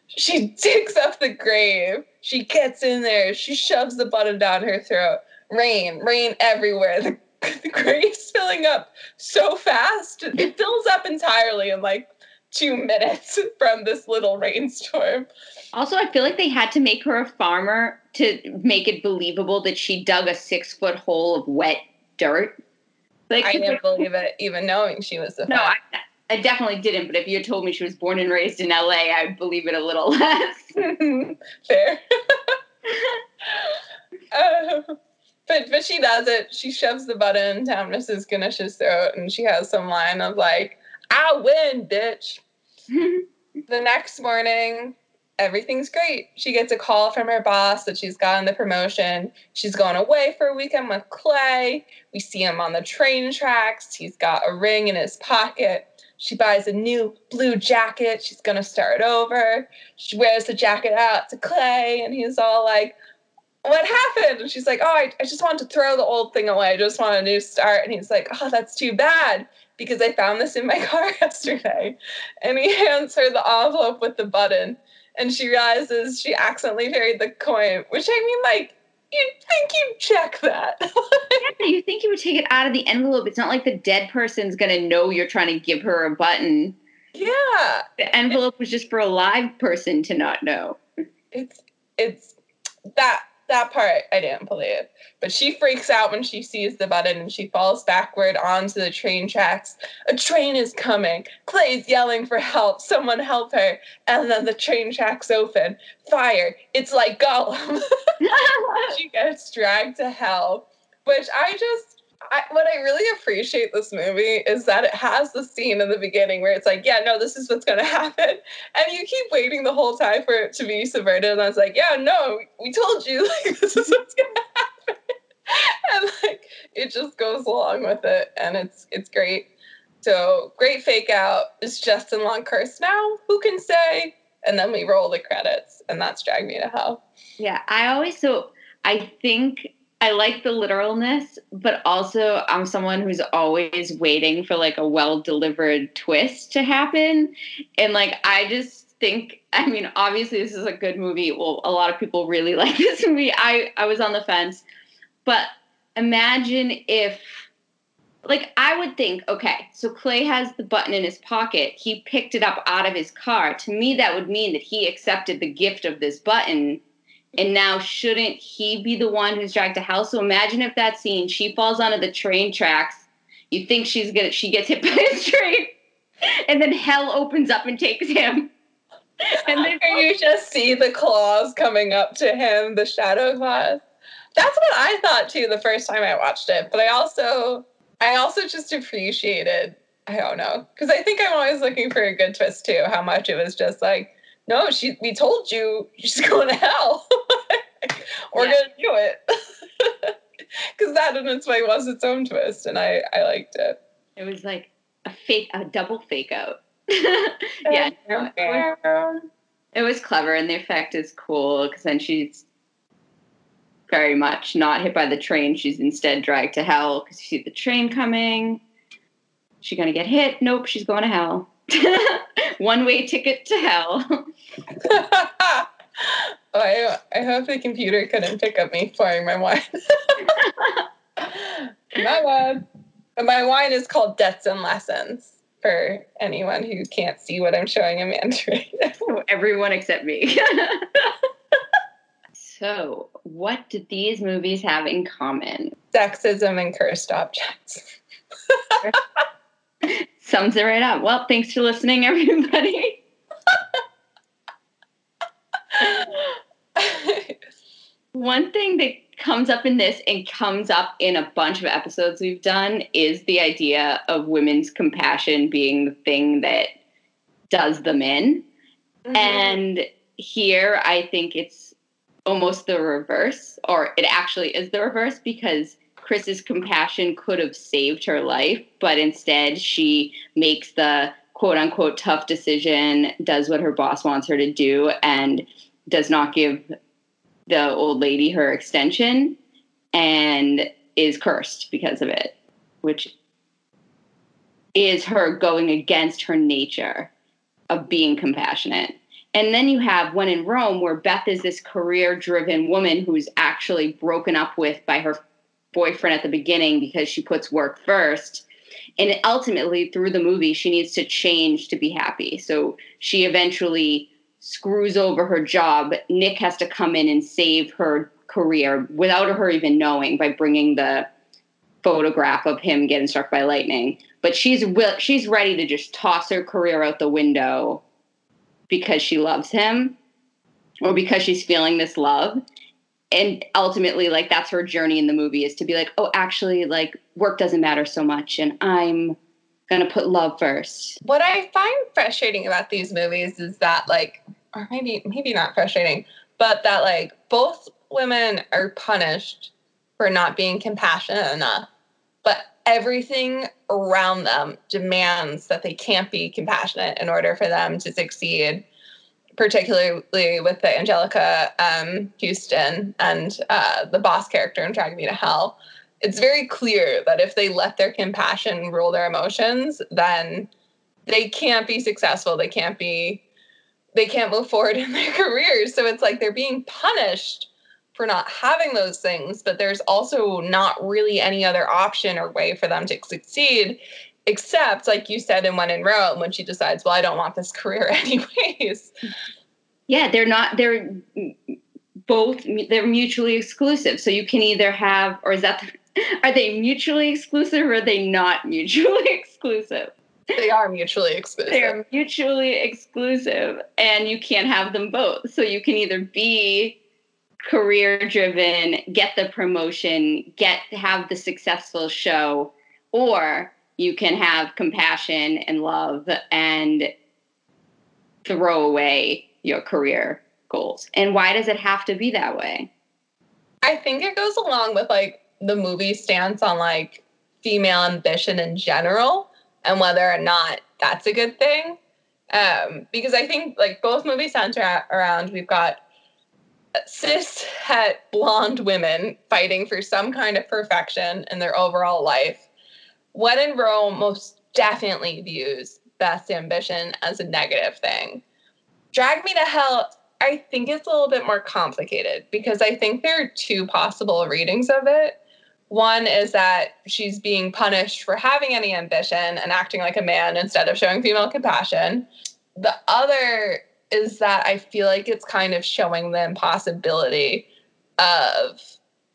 She digs up the grave. She gets in there. She shoves the button down her throat. Rain, rain everywhere. The, the grave's filling up so fast. It fills up entirely in like two minutes from this little rainstorm. Also, I feel like they had to make her a farmer to make it believable that she dug a six foot hole of wet dirt. Like, I didn't believe it, even knowing she was the no, I, I definitely didn't. But if you had told me she was born and raised in LA, I'd believe it a little less. Fair. Uh, but but she does it. She shoves the button down Mrs. Ganush's throat, and she has some line of like, "I win, bitch." the next morning, everything's great. She gets a call from her boss that she's gotten the promotion. She's going away for a weekend with Clay. We see him on the train tracks. He's got a ring in his pocket. She buys a new blue jacket. She's going to start over. She wears the jacket out to Clay, and he's all like, What happened? And she's like, Oh, I, I just want to throw the old thing away. I just want a new start. And he's like, Oh, that's too bad because I found this in my car yesterday. And he hands her the envelope with the button and she realizes she accidentally buried the coin, which I mean, like, you'd think you'd check that. yeah, you think you would take it out of the envelope. It's not like the dead person's gonna know you're trying to give her a button. yeah. The envelope was just for a live person to not know. It's it's that that part I didn't believe. But she freaks out when she sees the button and she falls backward onto the train tracks. A train is coming. Clay's yelling for help. Someone help her. And then the train tracks open. Fire. It's like Gollum. she gets dragged to hell. Which I just I, what I really appreciate this movie is that it has the scene in the beginning where it's like, yeah, no, this is what's going to happen, and you keep waiting the whole time for it to be subverted. And I was like, yeah, no, we told you, like, this is what's going to happen, and like, it just goes along with it, and it's it's great. So great fake out. Is Justin Long cursed now? Who can say? And then we roll the credits, and that's Drag Me to Hell. Yeah, I always so I think I like the literalness, but also I'm someone who's always waiting for like a well delivered twist to happen. And like I just think I mean, obviously this is a good movie. Well, a lot of people really like this movie. I I was on the fence. But imagine if like I would think, okay, so Clay has the button in his pocket. He picked it up out of his car. To me that would mean that he accepted the gift of this button and now shouldn't he be the one who's dragged to hell? So imagine if that scene, she falls onto the train tracks. You think she's gonna, she gets hit by a train, and then hell opens up and takes him. And then you just see the claws coming up to him, the shadow claws. That's what I thought too the first time I watched it. But I also, I also just appreciated. I don't know because I think I'm always looking for a good twist too. How much it was just like, no, she. We told you she's going to hell. we're Yeah. gonna do it. Because that in its way was its own twist, and I I liked it. It was like a fake, a double fake out. yeah, no, it, was, it was clever, and the effect is cool because then she's very much not hit by the train. She's instead dragged to hell because you see the train coming. She gonna get hit? Nope, she's going to hell. One way ticket to hell. Oh, I I hope the computer couldn't pick up me pouring my wine. my. But my wine is called Debts and Lessons for anyone who can't see what I'm showing Amanda right now. Everyone except me. so, what do these movies have in common? Sexism and cursed objects. Sums it right up. Well, thanks for listening, everybody. One thing that comes up in this and comes up in a bunch of episodes we've done is the idea of women's compassion being the thing that does them in. Mm-hmm. And here I think it's almost the reverse, or it actually is the reverse because Chris's compassion could have saved her life, but instead she makes the quote unquote tough decision, does what her boss wants her to do, and does not give the old lady her extension and is cursed because of it, which is her going against her nature of being compassionate. And then you have When in Rome, where Beth is this career driven woman who's actually broken up with by her boyfriend at the beginning because she puts work first. And ultimately, through the movie, she needs to change to be happy. So she eventually screws over her job. Nick has to come in and save her career without her even knowing by bringing the photograph of him getting struck by lightning. But she's she's ready to just toss her career out the window because she loves him or because she's feeling this love. And ultimately, like that's her journey in the movie is to be like, oh, actually, like work doesn't matter so much, and I'm gonna put love first. What I find frustrating about these movies is that like or maybe maybe not frustrating, but that like both women are punished for not being compassionate enough. But everything around them demands that they can't be compassionate in order for them to succeed, particularly with the Anjelica um, Huston and uh, the boss character in Drag Me to Hell. It's very clear that if they let their compassion rule their emotions, then they can't be successful. They can't be, they can't move forward in their careers. So it's like they're being punished for not having those things, but there's also not really any other option or way for them to succeed, except, like you said in When in Rome, when she decides, well, I don't want this career anyways. Yeah, they're not. They're both. They're mutually exclusive. So you can either have, or is that? Are they mutually exclusive, or are they not mutually exclusive? They are mutually exclusive. They're mutually exclusive, and you can't have them both. So you can either be career driven, get the promotion, get have the successful show, or you can have compassion and love and throw away your career goals. And why does it have to be that way? I think it goes along with like the movie stance on like female ambition in general and whether or not that's a good thing. Um, because I think like both movies center around we've got cis het blonde women fighting for some kind of perfection in their overall life. When in Rome most definitely views Beth's ambition as a negative thing. Drag Me to Hell, I think it's a little bit more complicated because I think there are two possible readings of it. One is that she's being punished for having any ambition and acting like a man instead of showing female compassion. The other is that I feel like it's kind of showing the impossibility of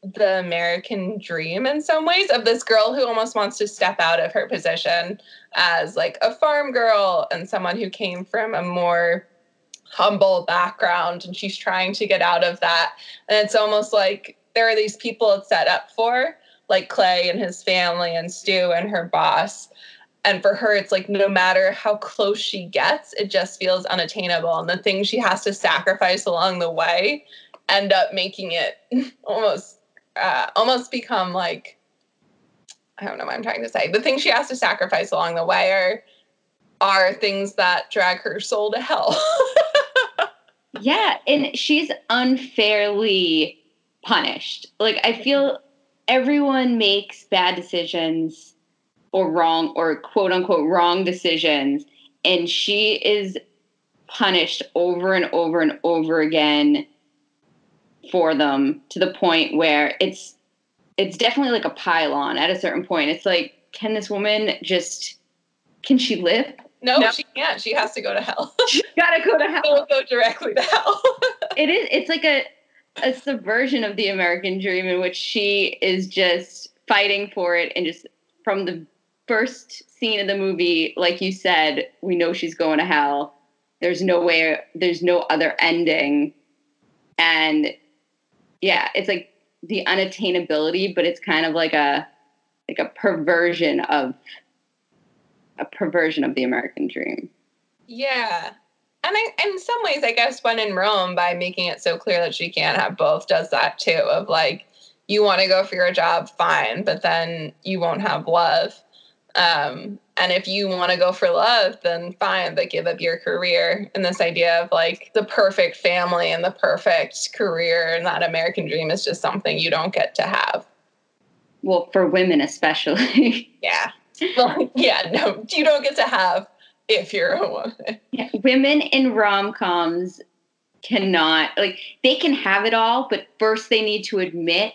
the American dream in some ways of this girl who almost wants to step out of her position as like a farm girl and someone who came from a more humble background and she's trying to get out of that. And it's almost like there are these people it's set up for, like Clay and his family and Stu and her boss. And for her, it's like no matter how close she gets, it just feels unattainable. And the things she has to sacrifice along the way end up making it almost uh, almost become like I don't know what I'm trying to say. The things she has to sacrifice along the way are are things that drag her soul to hell. yeah, and she's unfairly punished. Like I feel everyone makes bad decisions or wrong or quote unquote wrong decisions and she is punished over and over and over again for them to the point where it's it's definitely like a pylon at a certain point. It's like, can this woman just can she live? No, no. she can't. She has to go to hell. She's gotta go to hell. She'll go directly to hell. it is it's like a a subversion of the American dream in which she is just fighting for it and just from the first scene of the movie, like you said, we know she's going to hell. There's no way there's no other ending. And yeah, it's like the unattainability, but it's kind of like a like a perversion of a perversion of the American dream. Yeah. And I, in some ways, I guess when in Rome, by making it so clear that she can't have both, does that too. Of like, you want to go for your job, fine, but then you won't have love. Um, and if you want to go for love, then fine, but give up your career. And this idea of like the perfect family and the perfect career and that American dream is just something you don't get to have. Well, for women especially. yeah. Well, yeah, no, you don't get to have if you're a woman. Yeah, women in rom coms cannot, like, they can have it all, but first they need to admit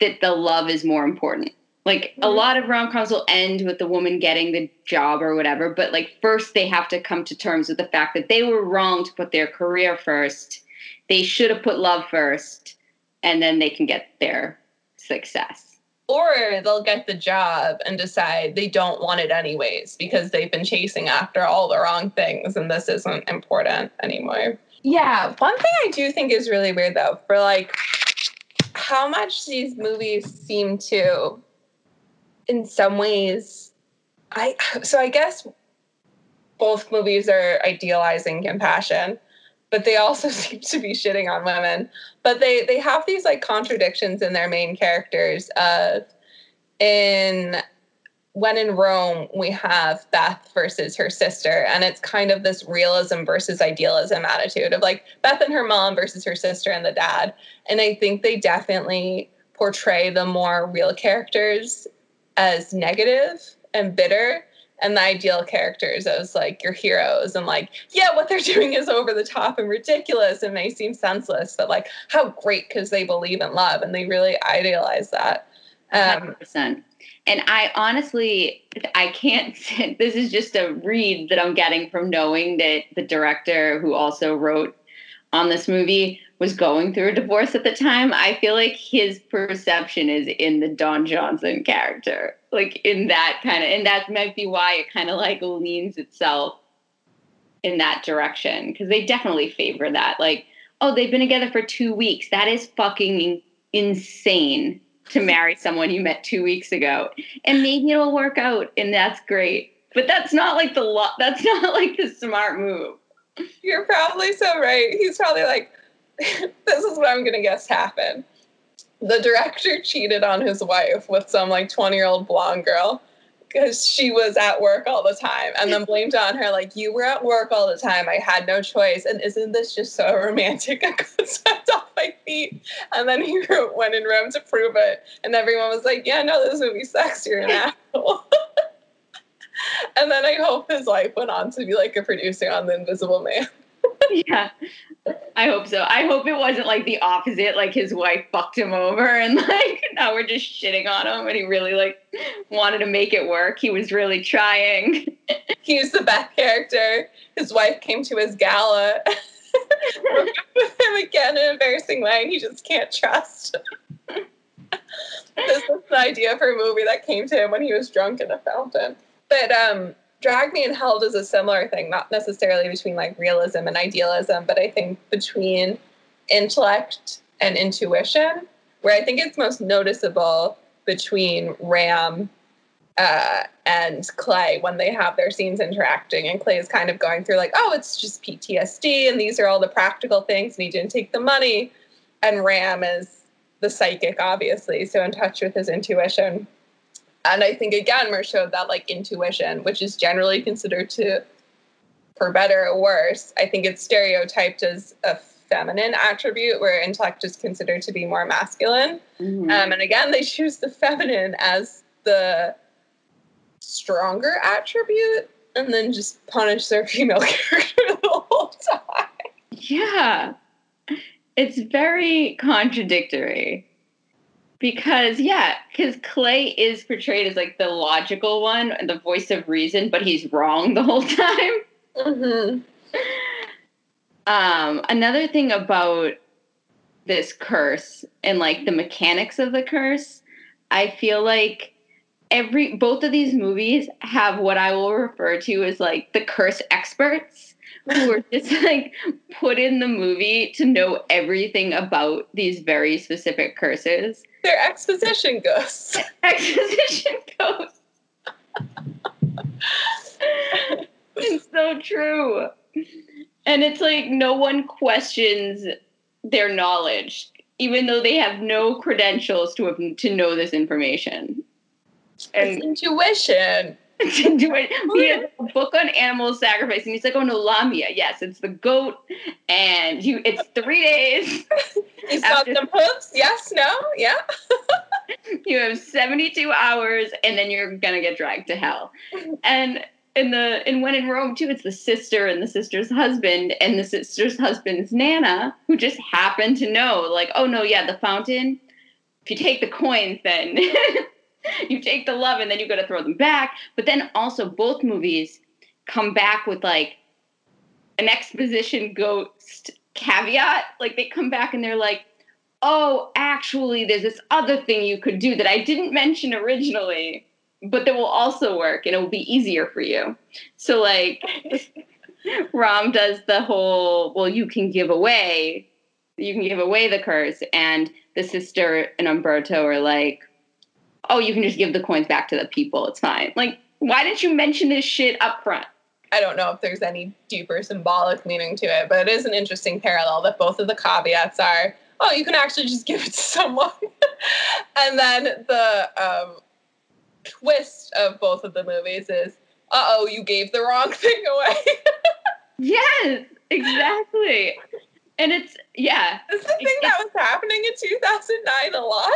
that the love is more important. Like a mm-hmm. lot of rom coms will end with the woman getting the job or whatever, but like first they have to come to terms with the fact that they were wrong to put their career first. They should have put love first, and then they can get their success. Or they'll get the job and decide they don't want it anyways because they've been chasing after all the wrong things and this isn't important anymore. Yeah, one thing I do think is really weird though, for like how much these movies seem to in some ways i so i guess both movies are idealizing compassion but they also seem to be shitting on women but they they have these like contradictions in their main characters of in when in Rome, we have Beth versus her sister, and it's kind of this realism versus idealism attitude of like Beth and her mom versus her sister and the dad. And I think they definitely portray the more real characters as negative and bitter and the ideal characters as like your heroes and like yeah what they're doing is over the top and ridiculous and may seem senseless but like how great because they believe in love and they really idealize that um, 100%. and i honestly i can't this is just a read that i'm getting from knowing that the director who also wrote on this movie was going through a divorce at the time, I feel like his perception is in the Don Johnson character. Like in that kind of, and that might be why it kind of like leans itself in that direction. Cause they definitely favor that. Like, oh, they've been together for two weeks. That is fucking insane to marry someone you met two weeks ago. And maybe it'll work out and that's great. But that's not like the lot, that's not like the smart move. You're probably so right. He's probably like, this is what I'm gonna guess happened. The director cheated on his wife with some like 20 year old blonde girl because she was at work all the time and then blamed on her like you were at work all the time. I had no choice. And isn't this just so romantic? I got swept off my feet. And then he went in rome to prove it. And everyone was like yeah no this movie sucks. You're an asshole. And then i hope his wife went on to be like a producer on the invisible man yeah I hope so. I hope it wasn't like the opposite, like his wife fucked him over and like now we're just shitting on him and he really like wanted to make it work. He was really trying. he He's the best character. His wife came to his gala with him again in an embarrassing way and he just can't trust. this was the idea for a movie that came to him when he was drunk in a fountain. But um Drag Me in Hell does a similar thing, not necessarily between like realism and idealism, but I think between intellect and intuition, where I think it's most noticeable between Rham uh, and Clay when they have their scenes interacting. And Clay is kind of going through, like, oh, it's just PTSD, and these are all the practical things, and he didn't take the money. and Rham is the psychic, obviously, so in touch with his intuition. And I think again, Mer showed that like intuition, which is generally considered to, for better or worse, I think it's stereotyped as a feminine attribute where intellect is considered to be more masculine. Mhm. Um, and again, they choose the feminine as the stronger attribute and then just punish their female character the whole time. Yeah. It's very contradictory. Because, yeah, because Clay is portrayed as like the logical one and the voice of reason, but he's wrong the whole time. Mm-hmm. Um, another thing about this curse and like the mechanics of the curse, I feel like every both of these movies have what I will refer to as like the curse experts who are just like put in the movie to know everything about these very specific curses. They're exposition ghosts. Exposition ghosts. it's so true. And it's like no one questions their knowledge, even though they have no credentials to have, to know this information. It's intuition. to do it. He has a book on animal sacrifice, and he's like, "Oh no, lamia. Yes, it's the goat, and you. It's three days. Got After- some hooves. Yes, no, yeah. you have 72 hours and then you're gonna get dragged to hell and in the in when in rome too it's the sister and the sister's husband and the sister's husband's nana who just happen to know like oh no yeah the fountain if you take the coins then you take the love and then you got to throw them back but then also both movies come back with like an exposition ghost caveat like they come back and they're like oh, actually, there's this other thing you could do that I didn't mention originally, but that will also work and it will be easier for you. So, like, Rham does the whole, well, you can give away, you can give away the curse, and the sister and Umberto are like, oh, you can just give the coins back to the people. It's fine. Like, why didn't you mention this shit up front? I don't know if there's any deeper symbolic meaning to it, but it is an interesting parallel that both of the caveats are, oh, you can actually just give it to someone. and then the um, twist of both of the movies is, uh oh, you gave the wrong thing away. Yes, exactly. And it's, yeah. Is the thing that was happening in 2009 a lot?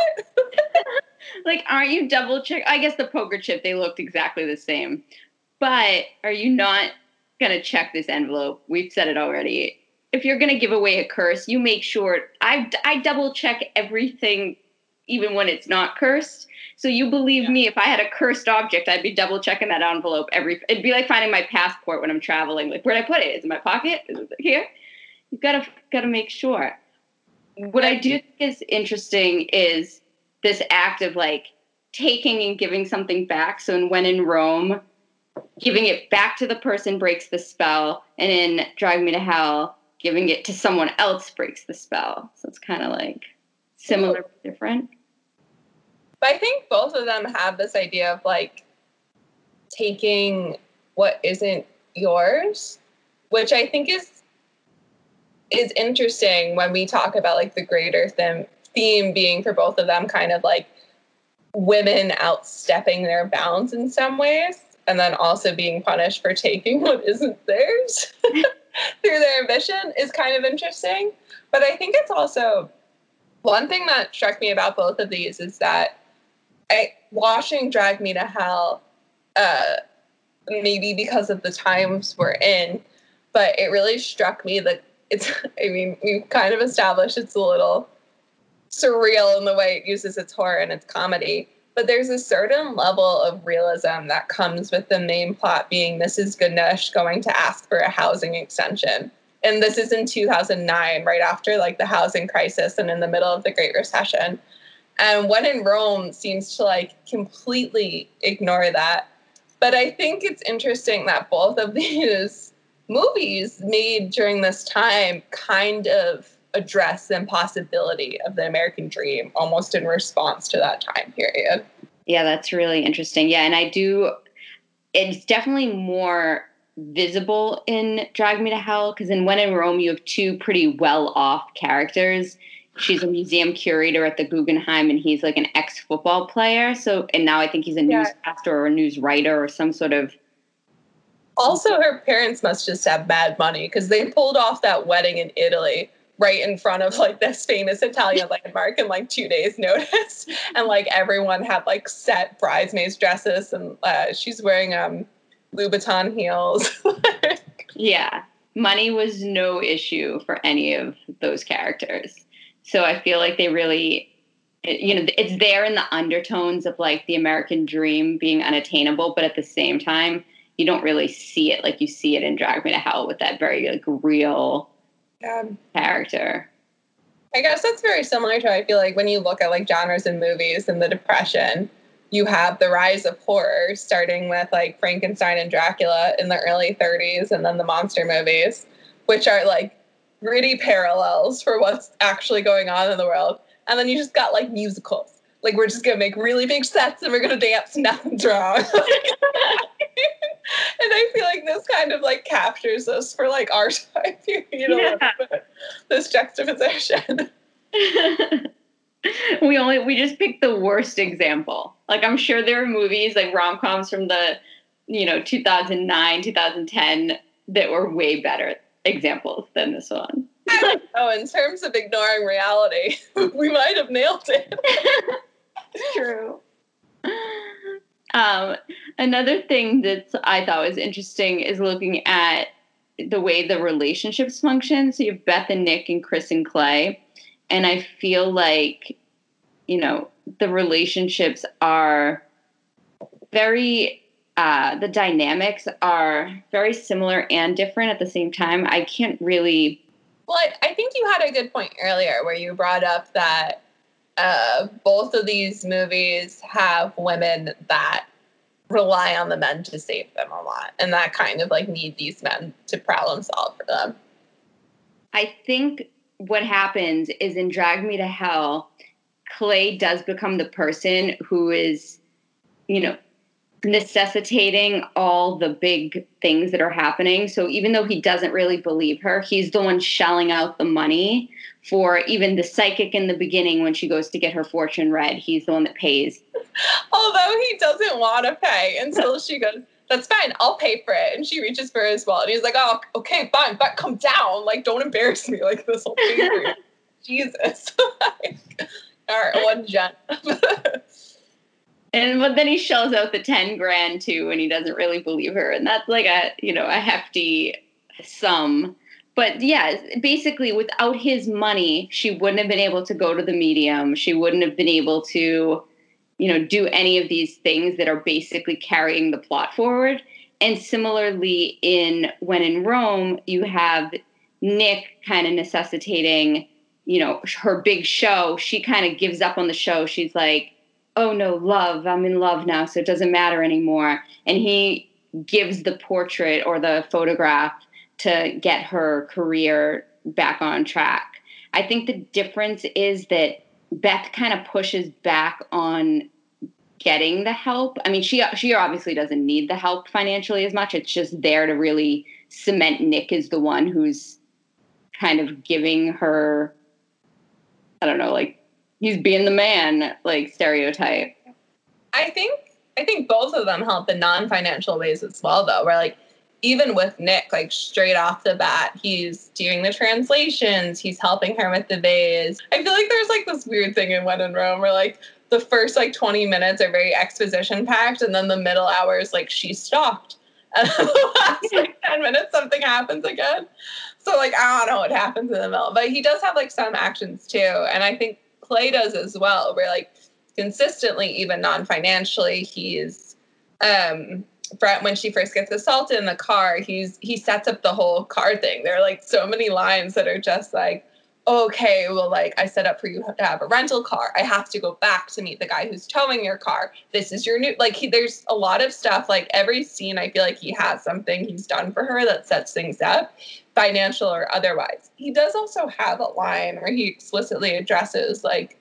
Like aren't you double check i guess the poker chip they looked exactly the same. But are you not gonna check this envelope? We've said it already. If you're gonna give away a curse you make sure i i double check everything even when it's not cursed. So you believe me if i had a cursed object i'd be double checking that envelope every it'd be like finding my passport when i'm traveling. Like where'd i put it? Is it in my pocket? Is it here? You gotta gotta make sure. What i do think is interesting is this act of like taking and giving something back. So When in Rome, giving it back to the person breaks the spell, and in Drive Me to Hell, giving it to someone else breaks the spell. So it's kind of like similar but different. But I think both of them have this idea of like taking what isn't yours, which I think is is interesting when we talk about like the greater theme theme being for both of them kind of like women outstepping their bounds in some ways and then also being punished for taking what isn't theirs through their ambition is kind of interesting. But i think it's also one thing that struck me about both of these is that I, watching drag me to hell uh, maybe because of the times we're in but it really struck me that it's i mean we've kind of established it's a little surreal in the way it uses its horror and its comedy. But there's a certain level of realism that comes with the main plot being Mrs. Ganush going to ask for a housing extension. And this is in 2009, right after like the housing crisis and in the middle of the Great Recession. And When in Rome seems to like completely ignore that. But I think it's interesting that both of these movies made during this time kind of address the impossibility of the American dream almost in response to that time period. Yeah, that's really interesting. Yeah, and I do, it's definitely more visible in Drag Me to Hell because in When in Rome, you have two pretty well off characters she's a museum curator at the Guggenheim and he's like an ex football player. So, and now I think he's a Yeah. newscaster or a news writer or some sort of. Also, her parents must just have bad money because they pulled off that wedding in Italy right in front of like this famous Italian landmark in like two days' notice, and like everyone had like set bridesmaids dresses, and uh, she's wearing um Louboutin heels. Yeah, money was no issue for any of those characters. So I feel like they really, you know, it's there in the undertones of like the American dream being unattainable, but at the same time, you don't really see it like you see it in Drag Me to Hell with that very like real um, character. I guess that's very similar to I feel like when you look at like genres in movies and the depression, you have the rise of horror starting with like Frankenstein and Dracula in the early 30s and then the monster movies, which are like gritty parallels for what's actually going on in the world. And then you just got like musicals. Like we're just gonna make really big sets and we're gonna dance, nothing's wrong. and I feel like this kind of like captures us for like our time period a little bit. This juxtaposition. we only we just picked the worst example. Like I'm sure there are movies like rom coms from the you know 2009 2010 that were way better examples than this one. oh, in terms of ignoring reality, we might have nailed it. True. Um, another thing that I thought was interesting is looking at the way the relationships function. So you have Beth and Nick and Chris and Clay. And I feel like, you know, the relationships are very, uh, the dynamics are very similar and different at the same time. I can't really. Well, I, I think you had a good point earlier where you brought up that uh, both of these movies have women that rely on the men to save them a lot and that kind of like need these men to problem solve for them. I think what happens is in Drag Me to Hell, Clay does become the person who is, you know, necessitating all the big things that are happening. So even though he doesn't really believe her, he's the one shelling out the money for even the psychic in the beginning when she goes to get her fortune read. He's the one that pays. Although he doesn't want to pay until she goes, That's fine, I'll pay for it. And she reaches for his wallet. And he's like, Oh, okay, fine, but come down. Like, don't embarrass me like this whole pay for you. Jesus. like, all right, one gen. And but then he shells out the 10 grand too and he doesn't really believe her. And that's like a, you know, a hefty sum. But yeah, basically without his money, she wouldn't have been able to go to the medium. She wouldn't have been able to, you know, do any of these things that are basically carrying the plot forward. And similarly in When in Rome, you have Nick kind of necessitating, you know, her big show. She kind of gives up on the show. She's like, oh no, love, I'm in love now, so it doesn't matter anymore. And he gives the portrait or the photograph to get her career back on track. I think the difference is that Beth kind of pushes back on getting the help. I mean, she she obviously doesn't need the help financially as much. It's just there to really cement Nick as the one who's kind of giving her I don't know, like he's being the man like stereotype. I think I think both of them help in non-financial ways as well though. Where like even with Nick, like straight off the bat, he's doing the translations, he's helping her with the vase. I feel like there's like this weird thing in When in Rome where like the first like 20 minutes are very exposition packed and then the middle hours like she's stopped. And then the last like 10 minutes something happens again. So like I don't know what happens in the middle. But he does have like some actions too. And I think Clay does as well, where like consistently, even non-financially, he's um when she first gets assaulted in the car, he's he sets up the whole car thing. There are like so many lines that are just like, okay, well, like I set up for you to have a rental car. I have to go back to meet the guy who's towing your car. This is your new like he, there's a lot of stuff. Like every scene, I feel like he has something he's done for her that sets things up, financial or otherwise. He does also have a line where he explicitly addresses like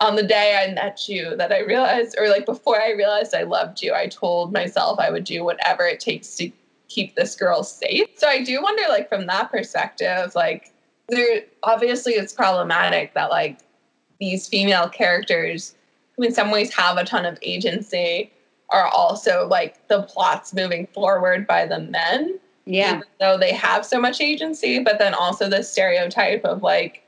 on the day I met you that I realized, or like before I realized I loved you, I told myself I would do whatever it takes to keep this girl safe. So I do wonder, like, from that perspective, like, there obviously it's problematic that like these female characters who in some ways have a ton of agency are also like the plots moving forward by the men. Yeah. Even though they have so much agency, but then also the stereotype of like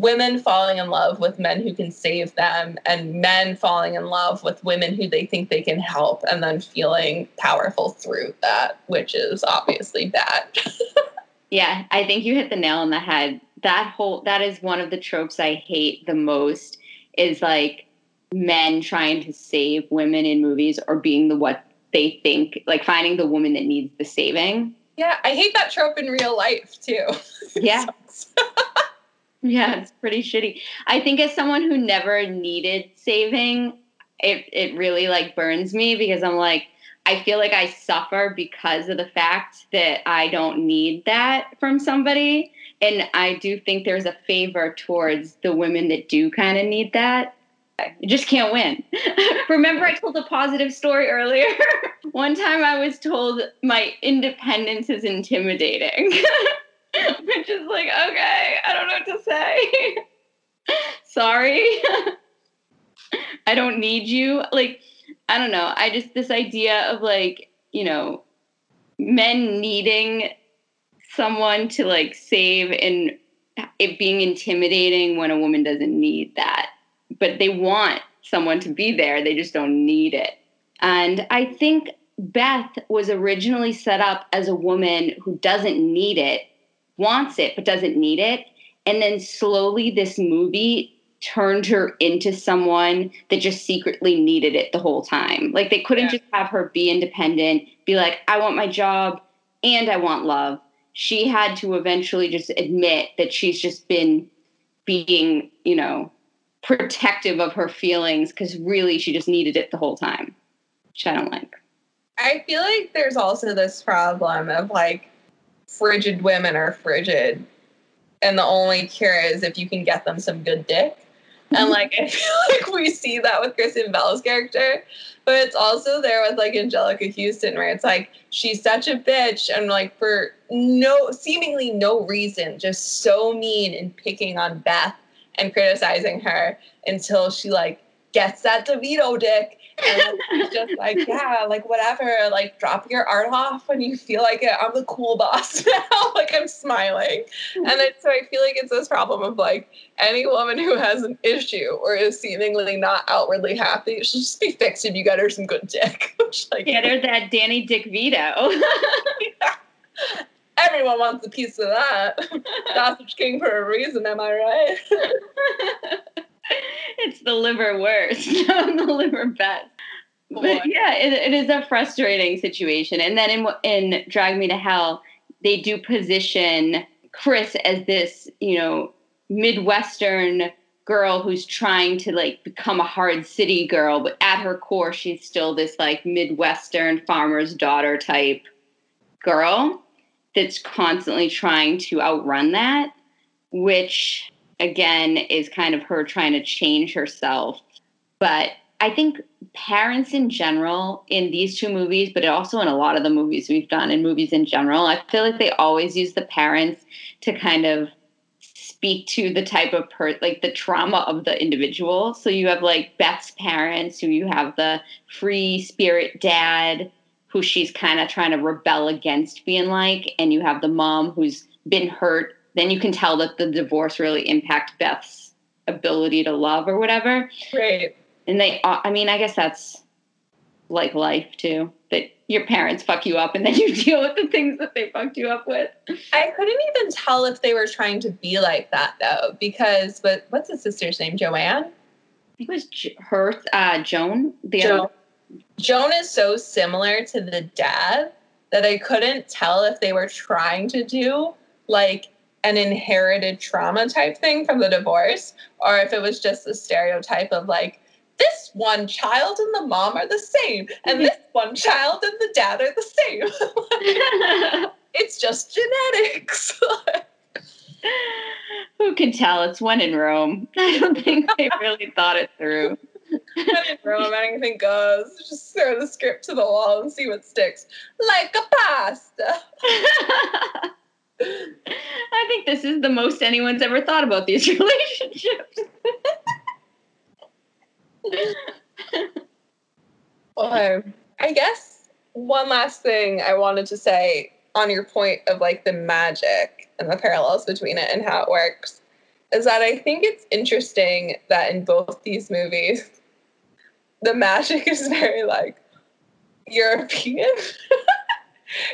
women falling in love with men who can save them and men falling in love with women who they think they can help and then feeling powerful through that, which is obviously bad. Yeah, I think you hit the nail on the head. That whole that is one of the tropes I hate the most is like men trying to save women in movies or being the what they think like finding the woman that needs the saving. yeah, I hate that trope in real life too. Yeah. yeah, it's pretty shitty. I think as someone who never needed saving, it it really like burns me because I'm like I feel like I suffer because of the fact that I don't need that from somebody. And I do think there's a favor towards the women that do kind of need that. You just can't win. Remember, I told a positive story earlier? One time I was told my independence is intimidating, which is like, okay, I don't know what to say. Sorry. I don't need you. Like, I don't know. I just, this idea of like, you know, men needing someone to like save and it being intimidating when a woman doesn't need that. But they want someone to be there, they just don't need it. And I think Beth was originally set up as a woman who doesn't need it, wants it, but doesn't need it. And then slowly this movie turned her into someone that just secretly needed it the whole time. Like they couldn't Yeah. just have her be independent, be like, I want my job and I want love. She had to eventually just admit that she's just been being, you know, protective of her feelings because really she just needed it the whole time, which I don't like. I feel like there's also this problem of like frigid women are frigid, and the only cure is if you can get them some good dick. And like I feel like we see that with Kristen Bell's character, but it's also there with like Anjelica Huston, where it's like she's such a bitch and like for no seemingly no reason, just so mean and picking on Beth and criticizing her until she like gets that DeVito dick she's just like, yeah, like whatever, like drop your art off when you feel like it. I'm the cool boss now. like I'm smiling. And so I feel like it's this problem of like any woman who has an issue or is seemingly not outwardly happy, she'll just be fixed if you get her some good dick. Which like Get her that Danny Dick Vito. everyone wants a piece of that. Sausage King for a reason, am I right? it's the liver worst, not the liver best. But yeah, it, it is a frustrating situation. And then in in Drag Me to Hell, they do position Chris as this, you know, midwestern girl who's trying to like become a hard city girl, but at her core, she's still this like midwestern farmer's daughter type girl that's constantly trying to outrun that, which again is kind of her trying to change herself. But I think parents in general in these two movies, but also in a lot of the movies we've done in movies in general, I feel like they always use the parents to kind of speak to the type of per like the trauma of the individual. So you have like Beth's parents, who you have the free spirit dad, who she's kind of trying to rebel against being like, and you have the mom who's been hurt. Then you can tell that the divorce really impacted Beth's ability to love or whatever. Right. And they, uh, I mean, I guess that's like life too. That your parents fuck you up and then you deal with the things that they fucked you up with. I couldn't even tell if they were trying to be like that though, because but what's his sister's name? Joanne. I think it was her, uh, Joan. The Joan. other- Joan is so similar to the dad that I couldn't tell if they were trying to do like an inherited trauma type thing from the divorce or if it was just a stereotype of like this one child and the mom are the same and mm-hmm. this one child and the dad are the same. it's just genetics. Who can tell? It's When in Rome. I don't think they really thought it through. when in Rome, anything goes. Just throw the script to the wall and see what sticks. Like a pasta. I think this is the most anyone's ever thought about these relationships. well, I guess one last thing I wanted to say on your point of like the magic and the parallels between it and how it works is that I think it's interesting that in both these movies, the magic is very like European.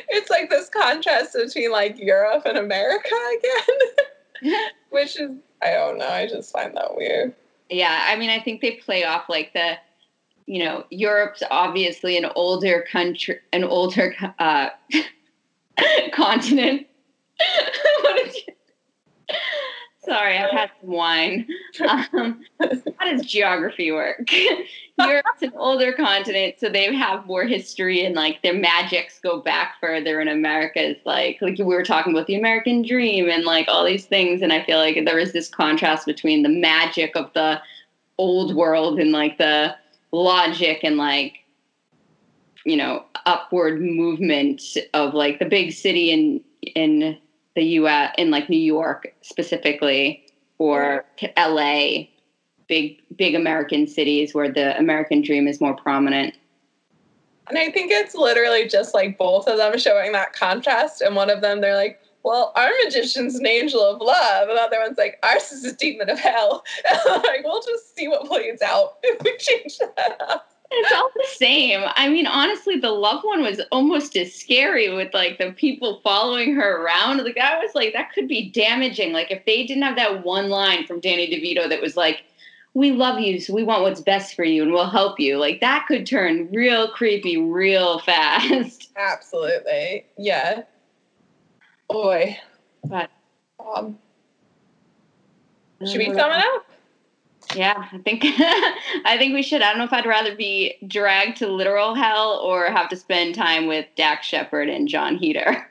it's like this contrast between like Europe and America again, which is, I don't know, I just find that weird. Yeah, I mean, I think they play off like the, you know, Europe's obviously an older country, an older uh, continent. what is Sorry, I've had some wine. Um, how does geography work? Europe's an older continent, so they have more history and like their magics go back further. And America is like, like we were talking about the American dream and like all these things. And I feel like there is this contrast between the magic of the old world and like the logic and like, you know, upward movement of like the big city in in the U.S. in like New York specifically or L.A. big big American cities where the American dream is more prominent. And I think it's literally just like both of them showing that contrast. And one of them, they're like, well, our magician's an angel of love. And the other one's like, ours is a demon of hell. Like, we'll just see what plays out if we change that up. It's all the same. I mean, honestly, the love one was almost as scary with like the people following her around. Like that was like that could be damaging. Like if they didn't have that one line from Danny DeVito that was like, "We love you, so we want what's best for you, and we'll help you." Like that could turn real creepy real fast. Absolutely, yeah. Boy, but um, should we sum it up? Yeah, I think I think we should. I don't know if I'd rather be dragged to literal hell or have to spend time with Dax Shepard and Jon Heder.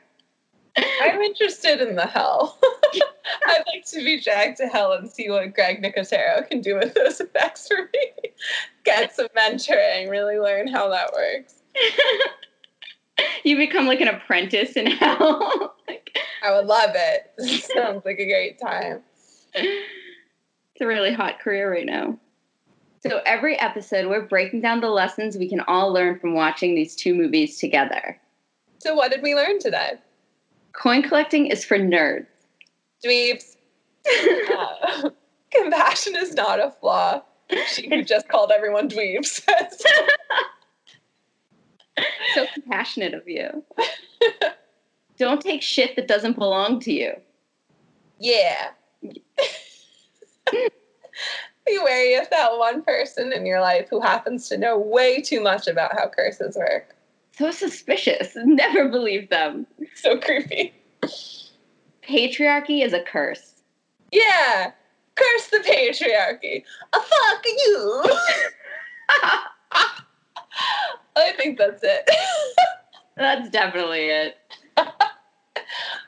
I'm interested in the hell. I'd like to be dragged to hell and see what Greg Nicotero can do with those effects for me. Get some mentoring, really learn how that works. you become like an apprentice in hell. I would love it. sounds like a great time. It's a really hot career right now. So every episode, we're breaking down the lessons we can all learn from watching these two movies together. So, what did we learn today? Coin collecting is for nerds. Dweebs. uh, compassion is not a flaw. She just called everyone dweebs. so compassionate of you. Don't take shit that doesn't belong to you. Yeah. Be wary of that one person in your life who happens to know way too much about how curses work. So suspicious. Never believe them. So creepy. Patriarchy is a curse. Yeah. Curse the patriarchy. A fuck you. I think that's it. that's definitely it.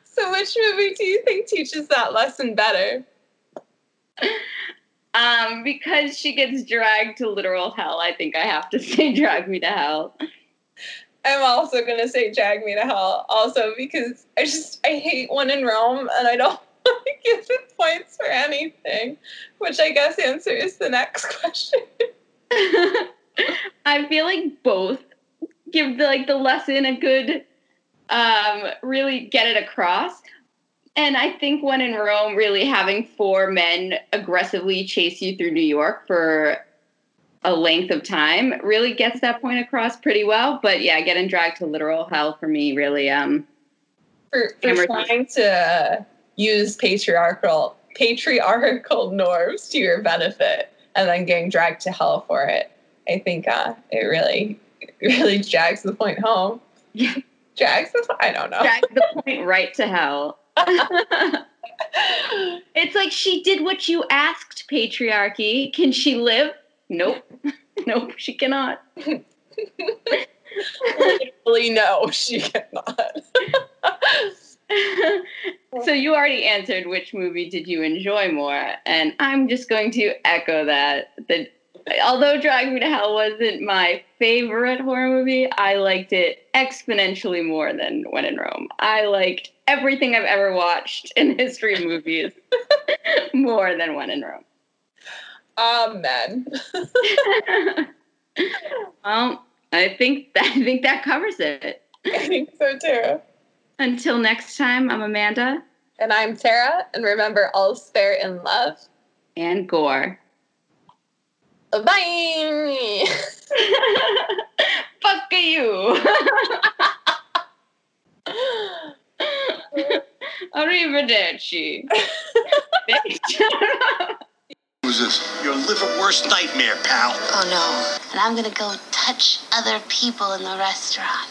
so, which movie do you think teaches that lesson better? Um, because she gets dragged to literal hell, I think I have to say drag me to hell. I'm also gonna say drag me to hell, also because I just I hate When in Rome and I don't want to give it points for anything, which I guess answers the next question. I feel like both give the, like the lesson a good um really get it across and I think when in Rome, really having four men aggressively chase you through New York for a length of time really gets that point across pretty well. But yeah, getting dragged to literal hell for me really um for, for trying to use patriarchal patriarchal norms to your benefit and then getting dragged to hell for it. I think uh, it really really drags the point home. drags the I don't know. Drags the point right to hell. it's like she did what you asked, patriarchy. Can she live? Nope. nope, she cannot. Literally, no, she cannot. so you already answered which movie did you enjoy more, and I'm just going to echo that. The although Drag Me to Hell wasn't my favorite horror movie, I liked it exponentially more than When in Rome. I liked everything I've ever watched in history of movies more than When in Rome. Amen. well, I think that, I think that covers it. I think so too. Until next time, I'm Amanda. And I'm Tara. And remember, all spare in love and gore. Bye. Fuck you. Arrivederci. Who's this? Your liverwurst nightmare, pal. Oh no. And I'm gonna go touch other people in the restaurant.